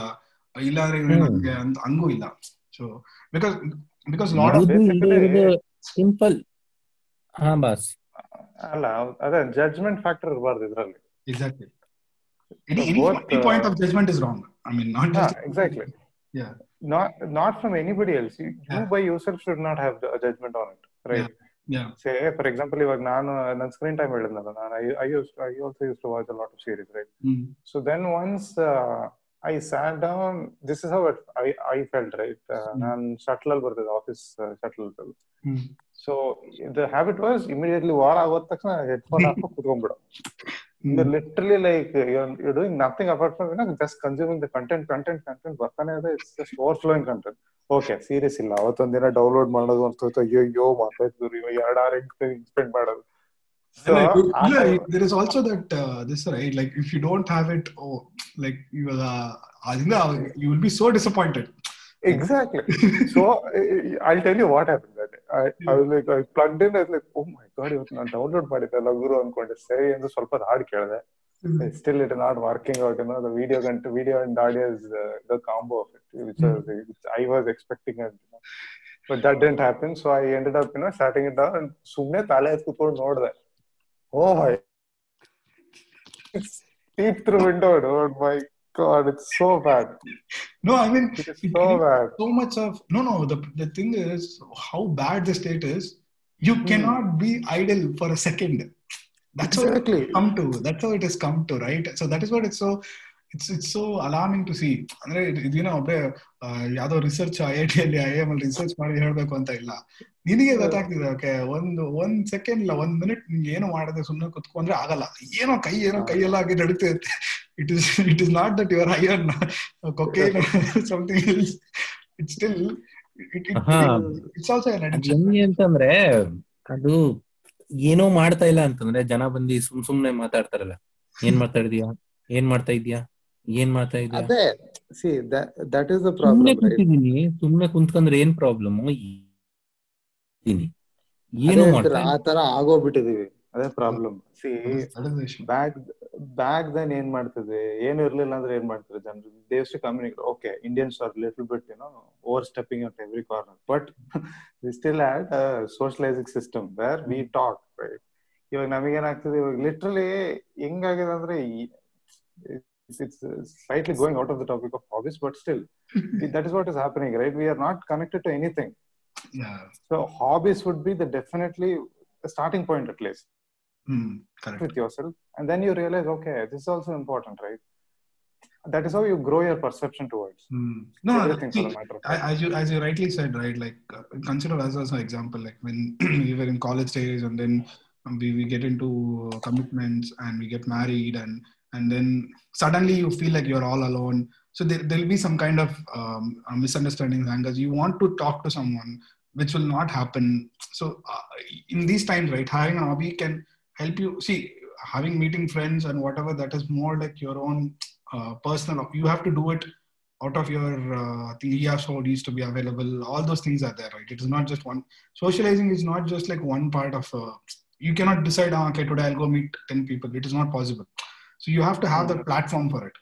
ಇಲ್ಲ ಅಂದ್ರೆ. ನನಗೆ ಅಂತ ಹಂಗೂ ಇಲ್ಲ. So because because lot simple hobbies ಅಲ್ಲ ಅದೇ ಜಡ್ಜ್ಮೆಂಟ್ ಫ್ಯಾಕ್ಟರ್ ಇರಬಾರ್ದು ಇದ್ರಲ್ಲಿ. Exactly any, any point of judgment point wrong of judgment is wrong. I mean not ಹಾ exactly Yeah. Not not from anybody else you. By yourself should not have judgment on it right say for example ಇವಾಗ ನಾನು ನನ್ನ ಸ್ಕ್ರೀನ್ ಟೈಮ್ ಹೇಳಿದ್ನಲ್ಲ ನಾನು I use I also used to watch a lot of series right so then once I sat down this is this I I felt right I felt, right? ನಾನು ಶಟ್ಲ್ ಅಲ್ಲಿ ಬರ್ತದೆ ಆಫೀಸ್ ಶಟ್ಲ್ ಅಲ್ಲಿ so the habit was immediately war ಆಗೋದ ತಕ್ಷಣ ಹೆಡ್ಫೋನ್ ಹಾಕೋ ಕುತ್ಕೊಂಡ್ಬಿಡು. Literally like you doing nothing apart from just consuming the content content content ಬರ್ತಾನೆ ಇದೆ it's just overflowing content okay serious ಇಲ್ಲ. ಅವತ್ತೊಂದ್ ದಿನ ಡೌನ್ಲೋಡ್ ಮಾಡೋದು ಅಂತ ಅಯ್ಯೋ ಅಯ್ಯೋ ಮಾತಾಡ್ತಿದ್ರು ಇವಾಗ ಎರಡ್ ಆರ್ ಸ್ಪೆಂಡ್ ಮಾಡೋದು. So, like, yeah, there is also that uh, this right like if you don't have it oh like you will uh, you will be so disappointed. Exactly. so I'll tell you what happened that day. I, I was like, I plugged in. I was like, oh my god, ಇವತ್ತು ನಾನು ಡೌನ್ಲೋಡ್ ಮಾಡಿದ್ದೆಲ್ಲ ಗುರು ಅನ್ಕೊಂಡೆ ಸರಿ ಅಂತ ಸ್ವಲ್ಪ ಹಾಡು ಕೇಳಿದೆ still it not working out no the video ಗಂಟು video and audio is the combo of it which I was expecting ಅಂತ but that didn't happen so I ended up you know starting it ಸುಮ್ಮನೆ ತಲೆ ಎತ್ತಿ ಕೂತ್ಕೊಂಡು ನೋಡಿದೆ ಓ ಮೈ peep through window oh my god it's so bad no i mean it is so bad so much of no no the the thing is how bad the state is you cannot be idle for a second that's what it has come to that's how it has come to right so that is what it's so it's it's so alarming to see ಅಂದ್ರೆ ಇದ್- ಇದೇನೋ ಒಬ್ಬರೇ ಯಾವ್ದೋ ರಿಸರ್ಚ್ ಐ ಐ ಟಿ ಅಲ್ಲಿ ಐ ಎಂ ಅಲ್ಲಿ ರಿಸರ್ಚ್ ಮಾಡಿ ಹೇಳ್ಬೇಕು ಅಂತ ಇಲ್ಲ ನಿನಗೆ ಗೊತ್ತಾಗ್ತಿದೆ ಓಕೆ ಒಂದು ಒಂದ್ ಸೆಕೆಂಡ್ ಇಲ್ಲ ಒಂದ್ ಮಿನಿಟ್ ನಿಮ್ಗೆ ಏನು ಮಾಡದೆ ಸುಮ್ಮನೆ ಕುತ್ಕೊಂಡ್ರೆ ಆಗಲ್ಲ ಏನೋ ಕೈ ಏನೋ ಕೈ ಎಲ್ಲ ಆಗಿ ನಡೀತಿರುತ್ತೆ it is it is not on cocaine or something else. It's still it, it, also N ಅದ್ ಹೆಂಗೆ ಅಂತಂದ್ರೆ ಅದು ಏನೋ ಮಾಡ್ತಾ ಇಲ್ಲ ಅಂತಂದ್ರೆ ಜನ ಬಂದು ಸುಮ್ ಸುಮ್ನೆ ಮಾತಾಡ್ತಾರಲ್ಲ. ಏನ್ ಮಾತಾಡಿದ್ಯಾ ಏನ್ ಮಾಡ್ತಾ ಇದೀಯಾ? ಏನ್ ಮಾಡ್ತಾ ಇದ್ಯಾ? ಅದೇ ಸಿ ದಟ್ ಇಸ್ ದ ಸುಮ್ನೆ ಪ್ರಾಬ್ಲಮ್ ರೈಟ್ ಕೂತಿದೀನಿ ಸುಮ್ನೆ ಕುಂತ್ಕೊಂಡ್ರೆ ಏನ್ ಪ್ರಾಬ್ಲಮ್ ಏನು ಮಾಡ್ತಾ ಆ ತರ ಆಗೋಗ್ಬಿಟ್ಟಿದೀವಿ. ಅದೇ problem see. Back back then ಏನ್ ಮಾಡ್ತದೆ ಏನು ಇರ್ಲಿಲ್ಲ ಅಂದ್ರೆ ಏನ್ ಮಾಡ್ತಾರೆ ಜನರು? They've communicate okay Indians are little bit ಏನೋ overstepping at every corner but still had socializing system where we talk right ಇವಾಗ ನಮಗೇನಾಗ್ತದೆ? ಇವಾಗ ಲಿಟ್ರಲಿ ಹೆಂಗಾಗಿದೆ ಅಂದ್ರೆ it's slightly going out of the topic of hobbies but still that is what is happening right we are not connected to anything. So hobbies would be the definitely starting point at least Hmm. Correct. with yourself and then you realize okay this is also important right that is how you grow your perception towards Hmm. No, no, everything see, for the matter I- as you as you rightly said, right? Like uh, consider us as an example. Like when we were in college days, and then we, we get into commitments, and we get married, and and then suddenly you feel like you're all alone. So there there'll be some kind of um, misunderstandings, angers. You want to talk to someone, which will not happen. So uh, in these times, right, having a hobby can help you see having meeting friends and whatever that is more like your own uh, personal. You have to do it out of your uh, thing, EAS so needs to be available. All those things are there, right? It is not just one. Socializing is not just like one part of. Uh, you cannot decide, "Ah, okay, today I'll go meet ten people. It is not possible. So you have to have the platform for it,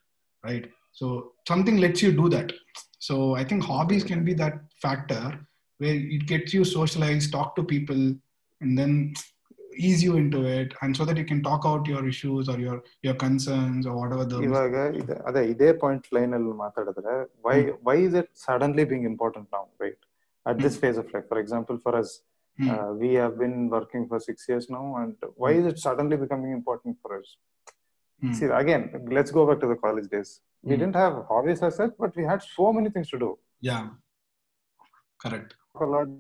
right? So something lets you do that. So I think hobbies can be that factor where it gets you socialized, talk to people, and then ease you into it, and so that you can talk out your issues or your your concerns or whatever the ಇವಾಗ ಇದ- ಅದೇ ಇದೇ ಪಾಯಿಂಟ್ ಲೈನ್ ಅಲ್ಲಿ ಮಾತಾಡಿದ್ರೆ why why is it suddenly being important ನಾವು right at this phase of life for example for us Hmm. We have been working for six years now and why is it suddenly becoming important for us Hmm. See, again, let's go back to the college days. We Hmm. didn't have hobbies as such, but we had so many things to do. yeah, correct. A lot.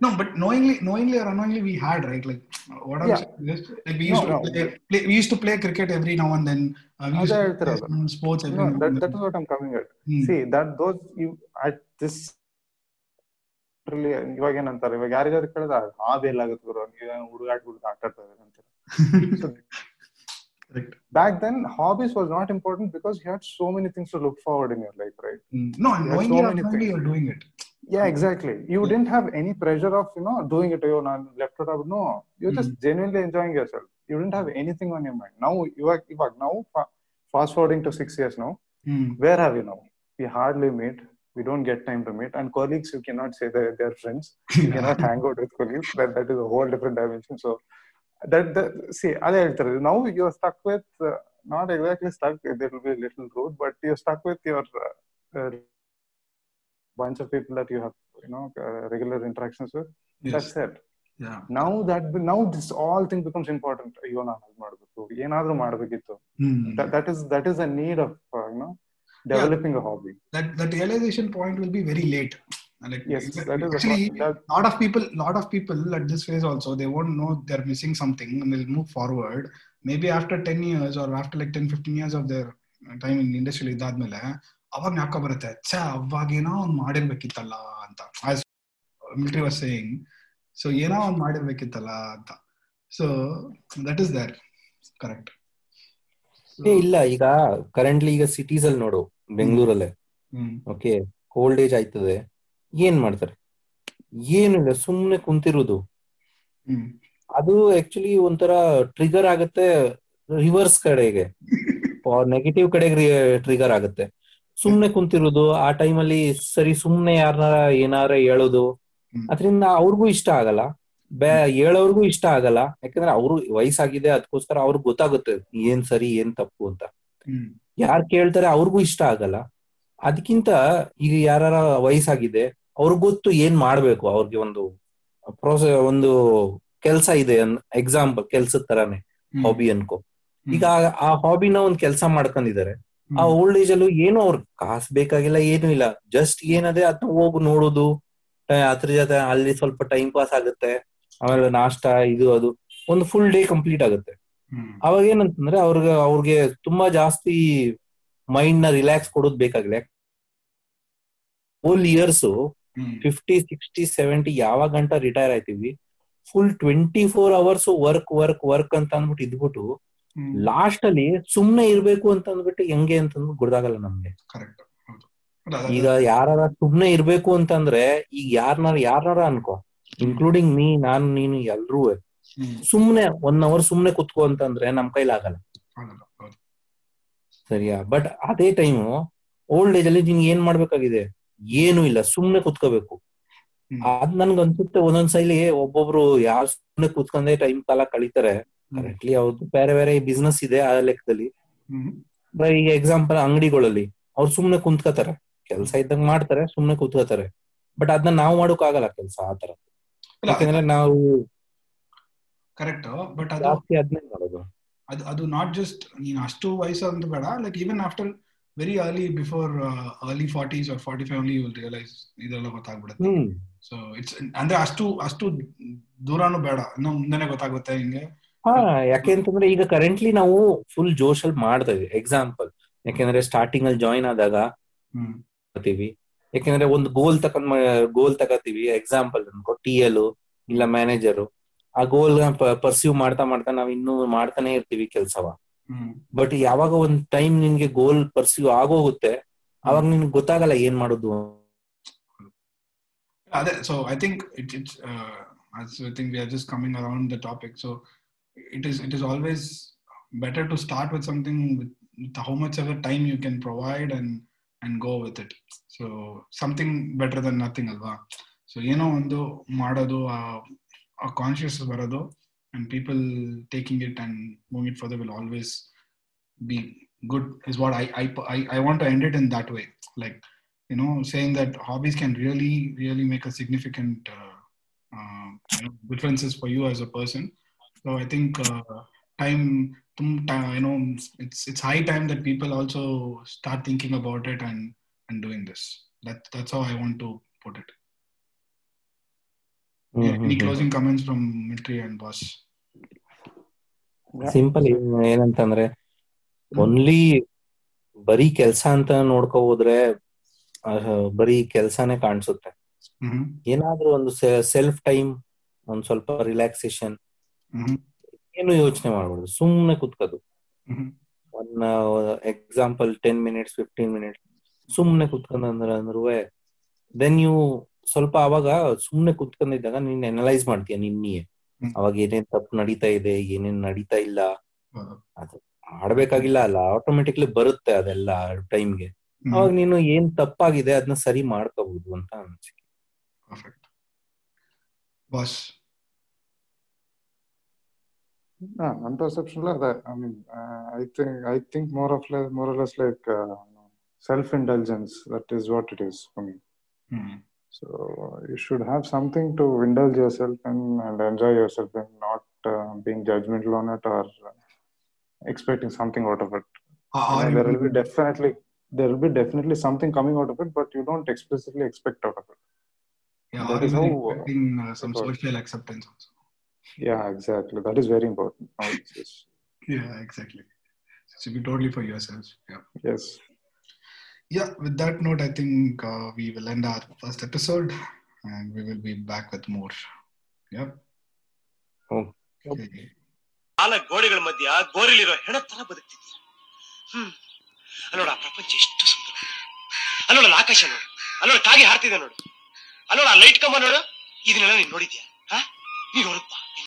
No, but knowingly, knowingly or unknowingly, we had right. Like what I'm Yeah. saying is, like we used No, to no. play, play, we used to play cricket every now and then. Uh, we used ಅದೇ to play ಹೇಳ್ತಿರೋದು. some sports every No, now that, and that then. is what I'm coming at. Hmm. See, that those you at this really ಇವಾಗ ಏನಂತಾರೆ ಇವಾಗ ಯಾರಿಗಾದ್ರು ಕೇಳಿದ ಹಾಬಿ ಎಲ್ಲ ಆಗುತ್ತೆ ಗುರು ನೀವು ಹುಡುಗಾಟ ಹುಡುಗ ಆಟ ಆಡ್ತಾ ಇದ್ದಾರೆ ಅಂತಾರೆ So, Correct. back then hobbies was not important because you had so many things to look forward in your life right Hmm. No, and There are knowingly so or many unknowingly, things. you're doing it. yeah hmm. exactly. You hmm. didn't have any pressure of you know doing it you know left or right no you're hmm. just mm-hmm. genuinely enjoying yourself. You didn't have anything on your mind. Now you are, you are now fast forwarding to six years now mm-hmm. where have you now? We hardly meet. We don't get time to meet. And colleagues you cannot say they're, they're friends. You cannot hang out with colleagues. That, that is a whole different dimension. So that, that see now you're stuck with uh, not exactly stuck. There will be a little road but you're stuck with your uh, uh, bunch of people that you have you know uh, regular interactions with Yes. that's it Yeah. now that now this all thing becomes important ಅಯ್ಯೋ ನಾನು ಅದ್ ಮಾಡ್ಬೇಕು ಏನಾದ್ರೂ ಮಾಡ್ಬೇಕಿತ್ತು Hmm. that, that is that is a need of uh, you know developing a hobby That that realization point will be very late. Like yes that is actually, a, that, lot of people lot of people at this phase also they won't know they're missing something and they'll move forward maybe after 10 years or after like 10 15 years of their time in industry ಇದಾದ್ಮೇಲೆ ಅವಾಗ ಜ್ಞಾಪಕ ಬರುತ್ತೆ ಅವಾಗ ಅವಾಗೇನೋ ಅವ್ನು ಮಾಡಿರ್ಬೇಕಿತ್ತಲ್ಲ ಅಂತ. ಮಿಲ್ಟ್ರಿ ವಾಸ್ ಸೇಯಿಂಗ್ ಸೊ ಏನೋ ಅವ್ನು ಮಾಡಿರ್ಬೇಕಿತ್ತಲ್ಲ ಅಂತ. So that is there correct ಇಲ್ಲ ಈಗ ಕರೆಂಟ್ಲಿ ಈಗ ಸಿಟೀಸ್ ಅಲ್ಲಿ ನೋಡು ಬೆಂಗಳೂರಲ್ಲೇ. ಓಕೆ ಓಲ್ಡ್ ಏಜ್ ಆಯ್ತದೆ. ಏನ್ ಮಾಡ್ತಾರೆ? ಏನಿಲ್ಲ ಸುಮ್ನೆ ಕುಂತಿರೋದು. ಅದು ಆಕ್ಚುಲಿ ಒಂಥರ ಟ್ರಿಗರ್ ಆಗುತ್ತೆ ರಿವರ್ಸ್ ಕಡೆಗೆ. ನೆಗೆಟಿವ್ ಕಡೆಗೆ ಟ್ರಿಗರ್ ಆಗುತ್ತೆ. ಸುಮ್ನೆ ಕುಂತಿರೋದು ಆ ಟೈಮಲ್ಲಿ ಸರಿ ಸುಮ್ನೆ ಯಾರನಾರ ಏನಾರ ಹೇಳೋದು. ಅದರಿಂದ ಅವ್ರಿಗೂ ಇಷ್ಟ ಆಗಲ್ಲ. ಬೇ ಹೇಳೋರ್ಗೂ ಇಷ್ಟ ಆಗಲ್ಲ. ಯಾಕಂದ್ರೆ ಅವ್ರು ವಯಸ್ಸಾಗಿದೆ ಅದಕ್ಕೋಸ್ಕರ ಅವ್ರಿಗೆ ಗೊತ್ತಾಗುತ್ತೆ ಏನ್ ಸರಿ ಏನ್ ತಪ್ಪು ಅಂತ. ಯಾರ್ ಕೇಳ್ತಾರೆ ಅವ್ರಿಗೂ ಇಷ್ಟ ಆಗಲ್ಲ. ಅದಕ್ಕಿಂತ ಈಗ ಯಾರ ವಯಸ್ಸಾಗಿದೆ ಅವ್ರಿಗೆ ಗೊತ್ತು ಏನ್ ಮಾಡ್ಬೇಕು ಅವ್ರಿಗೆ ಒಂದು ಪ್ರೋಸೆ ಒಂದು ಕೆಲ್ಸ ಇದೆ ಎಕ್ಸಾಂಪಲ್ ಕೆಲ್ಸದ ತರಾನೇ. ಹಾಬಿ ಅನ್ಕೋ. ಈಗ ಆ- ಆ ಹಾಬಿನ ಒಂದ್ ಕೆಲಸ ಮಾಡ್ಕೊಂಡಿದ್ದಾರೆ. ಆ ಓಲ್ಡ್ ಏಜ್ ಅಲ್ಲೂ ಏನು ಅವ್ರ ಕಾಸ್ ಬೇಕಾಗಿಲ್ಲ ಏನು ಇಲ್ಲ. ಜಸ್ಟ್ ಏನದೆ ಅದನ್ನ ಹೋಗಿ ನೋಡೋದು. ಅದ್ರ ಜೊತೆ ಅಲ್ಲಿ ಸ್ವಲ್ಪ ಟೈಮ್ ಪಾಸ್ ಆಗುತ್ತೆ. ಆಮೇಲೆ ನಾಷ್ಟ ಇದು ಅದು. ಒಂದು ಫುಲ್ ಡೇ ಕಂಪ್ಲೀಟ್ ಆಗುತ್ತೆ. ಅವಾಗ ಏನಂತಂದ್ರೆ ಅವ್ರಿಗೆ ಅವ್ರಿಗೆ ತುಂಬಾ ಜಾಸ್ತಿ ಮೈಂಡ್ನ ರಿಲ್ಯಾಕ್ಸ್ ಕೊಡೋದು ಬೇಕಾಗಿಲ್ಲ. Whole years. Fifty sixty seventy ಯಾವ ಗಂಟ retire ಆಯ್ತೀವಿ. Full twenty four hours work work work ಅಂತ ಅಂದ್ಬಿಟ್ಟು ಇದ್ಬಿಟ್ಟು ಲಾಸ್ಟ್ ಅಲ್ಲಿ ಸುಮ್ನೆ ಇರ್ಬೇಕು ಅಂತ ಅಂದ್ಬಿಟ್ಟು ಹೆಂಗೆ ಅಂತ ಗೊತ್ತಾಗಲ್ಲ ನಮ್ಗೆ. ಈಗ ಯಾರ ಸುಮ್ನೆ ಇರ್ಬೇಕು ಅಂತಂದ್ರೆ ಈಗ ಯಾರನಾರ ಯಾರನಾರ ಅನ್ಕೋ ಇನ್ಕ್ಲೂಡಿಂಗ್ ನೀ ನಾನು ನೀನು ಎಲ್ರೂ ಸುಮ್ನೆ ಒನ್ ಅವರ್ ಸುಮ್ನೆ ಕುತ್ಕೋ ಅಂತಂದ್ರೆ ನಮ್ ಕೈಲಾಗಲ್ಲ ಸರಿಯಾ? ಬಟ್ ಅದೇ ಟೈಮು ಓಲ್ಡ್ ಏಜ್ ಅಲ್ಲಿ ನಿನ್ಗೆ ಏನ್ ಮಾಡ್ಬೇಕಾಗಿದೆ? ಏನು ಇಲ್ಲ. ಸುಮ್ನೆ ಕುತ್ಕೋಬೇಕು. ಅದ್ ನನ್ಗ ಅನ್ಸುತ್ತೆ ಒಂದೊಂದ್ ಸೈಲಿ ಒಬ್ಬೊಬ್ರು ಯಾರು ಸುಮ್ನೆ ಕುತ್ಕೊಂಡೇ ಟೈಮ್ ಕಾಲ ಕಳೀತಾರೆ. ಕರೆಕ್ಟ್ಲಿ ಅವ್ರದ್ದು ಬೇರೆ ಬೇರೆ ಬಿಸ್ನೆಸ್ ಇದೆ ಆ ಲೆಕ್ಕದಲ್ಲಿ. ಈಗ ಎಕ್ಸಾಂಪಲ್ ಅಂಗಡಿಗಳಲ್ಲಿ ಅವ್ರು ಸುಮ್ನೆ ಕುಂತ್ಕೋತಾರೆ. ಕೆಲಸ ಇದ್ದಂಗ್ ಮಾಡ್ತಾರೆ ಸುಮ್ನೆ ಕುತ್ಕೋತಾರೆ. ಬಟ್ ಅದನ್ನ ನಾವು ಮಾಡೋಕ್ ಆಗಲ್ಲ ಕೆಲಸ ಆತರ ಯಾಕಂದ್ರೆ ನಾವು ಕರೆಕ್ಟ್ ಬಟ್ ಅದು ಜಾಸ್ತಿ ಅದನ್ನೇ ಮಾಡೋದು. ಅದು ಅದು ನಾಟ್ ಜಸ್ಟ್ ನೀನ್ ಅಷ್ಟು ವಯಸ್ಸು ಅಂತ ಬೇಡ like even after very early before early forties or forty five ಅಲ್ಲಿ ವಿಲ್ ರಿಯಲೈಸ್ ಇದೆಲ್ಲ ಗೊತ್ತಾಗ್ಬಿಡುತ್ತೆ. ಸೊ ಇಟ್ಸ್ ಅಂದ್ರೆ ಅಷ್ಟು ಅಷ್ಟು ದೂರನೂ ಬೇಡ. ಇನ್ನು ಮುಂದೆನೆ ಗೊತ್ತಾಗುತ್ತೆ ಹಿಂಗೆ. ಹಾ ಯಾಕೆ ಅಂತಂದ್ರೆ ಈಗ ಕರೆಂಟ್ಲಿ ನಾವು ಫುಲ್ ಜೋಶಲ್ಲಿ ಮಾಡ್ತಾ ಇದೀವಿ. ಎಕ್ಸಾಂಪಲ್ ಯಾಕೆಂದ್ರೆ ಸ್ಟಾರ್ಟಿಂಗ್ ಅಲ್ಲಿ ಜಾಯಿನ್ ಆದಾಗ ಮಾಡ್ತೀವಿ. ಯಾಕೆಂದ್ರೆ ಒಂದು ಗೋಲ್ ತಕೊಂಡ್ ಗೋಲ್ ತಗೋತೀವಿ. ಎಕ್ಸಾಂಪಲ್ ಅನ್ಕೋ ಟಿ ಎಲ್ ಇಲ್ಲ ಮ್ಯಾನೇಜರ್ ಆ ಗೋಲ್ ಪರ್ಸ್ಯೂ ಮಾಡ್ತಾ ಮಾಡ್ತಾ ನಾವ್ ಇನ್ನೂ ಮಾಡ್ತಾನೆ ಇರ್ತೀವಿ ಕೆಲ್ಸವ. ಬಟ್ ಯಾವಾಗ ಒಂದ್ ಟೈಮ್ ನಿನ್ಗೆ ಗೋಲ್ ಪರ್ಸ್ಯೂ ಆಗೋಗುತ್ತೆ ಅವಾಗ ನಿನ್ಗೆ ಗೊತ್ತಾಗಲ್ಲ ಏನ್ ಮಾಡೋದು ಅದೇ so I think it it's I think we are just coming around the topic so It is it is always better to start with something with how much ever time you can provide and and go with it so something better than nothing ಅಲ್ವಾ ಸೊ ಏನೋ ಒಂದು ಮಾಡೋದು ಆ ಕಾನ್ಶಿಯಸ್ ಬರೋದು and people taking it and moving it further will always be good is what I, I I I want to end it in that way. Like you know, saying that hobbies can really really make a significant uh, uh, you know, differences for you as a person. So I think uh, time, you know, it's it's high time that people also start thinking about it and and doing this. That that's how I want to put it. Yeah, any closing comments from Mitri and Boss? Simple ಏನಂತಂದ್ರೆ ಓನ್ಲಿ ಬರೀ ಕೆಲಸ ಅಂತ ನೋಡ್ಕೊ ಹೋದ್ರೆ ಬರೀ ಕೆಲಸನೇ ಕಾಣಿಸುತ್ತೆ Mm-hmm. ಏನಾದ್ರೂ ಒಂದು ಸೆಲ್ಫ್ ಟೈಮ್ ಒಂದ್ ಸ್ವಲ್ಪ ರಿಲ್ಯಾಕ್ಸೇಷನ್ Mm-hmm. ಏನು ಯೋಚನೆ ಮಾಡಬಾರ್ದು ಸುಮ್ನೆ ಕುತ್ಕೋದು. One example ten minutes fifteen minutes ಸುಮ್ನೆ ಕುತ್ಕೊಂಡ್ರೆ ಅಂದ್ರೂ ದೆನ್ ನೀವು ಸ್ವಲ್ಪ ಅವಾಗ ಸುಮ್ನೆ ಕುತ್ಕೊಂಡಿದ್ದಾಗ ನೀನ್ ಅನಲೈಸ್ ಮಾಡ್ತೀಯ ನಿನ್ನೆಯೇ. ಅವಾಗ ಏನೇನ್ ತಪ್ಪು ನಡೀತಾ ಇದೆ ಏನೇನ್ ನಡೀತಾ ಇಲ್ಲ. ಅದು ಮಾಡ್ಬೇಕಾಗಿಲ್ಲ ಅಲ್ಲ ಆಟೋಮೆಟಿಕ್ಲಿ ಬರುತ್ತೆ ಅದೆಲ್ಲ ಟೈಮ್ಗೆ. ಅವಾಗ ನೀನು ಏನ್ ತಪ್ಪಾಗಿದೆ ಅದನ್ನ ಸರಿ ಮಾಡ್ಕೋಬಹುದು ಅಂತ ಅನ್ಸಿಕೆ. Perfect. No, unperceptual. I mean, uh, I think I think more of like more or less like uh, self-indulgence. That is what it is for me. Mm-hmm. So you should have something to indulge yourself in and enjoy yourself in, not uh, being judgmental on it or expecting something out of it. Uh, there will be definitely there will be definitely something coming out of it, but you don't explicitly expect out of it. Yeah, that is how, expecting uh, some social acceptance also. Yeah, exactly. That is very important. Yeah, exactly. It should be totally for yourself. Yeah. yes. Yeah. With that note, I think uh, we will end our first episode, and we will be back with more. Yep. Oh. Okay. ಕಾಲ ಗೋಡೆಗಳ ಮಧ್ಯ ಗೋರಿಲಿರೋ ಹೆಣ ತರ ಬದುಕ್ತಿದ್ದೀರ ಹ್ಮ್ ಅಲ್ಲೋಡ ಆ ಪ್ರಪಂಚ ಎಷ್ಟು ಸುಂದರ ಅಲ್ಲೋಡ ಅಲ್ಲಿ ಆಕಾಶ ನೋಡು ಅಲ್ಲೋಡ ಕಾಗೆ ಹಾರ್ತಿದೆ ನೋಡು ಅಲ್ಲೋಡ ಲೈಟ್ ಕಂಬ ನೋಡು ಇದನ್ನೆಲ್ಲ ನೀನ್ ನೋಡಿದ್ಯಾ இருந்தான்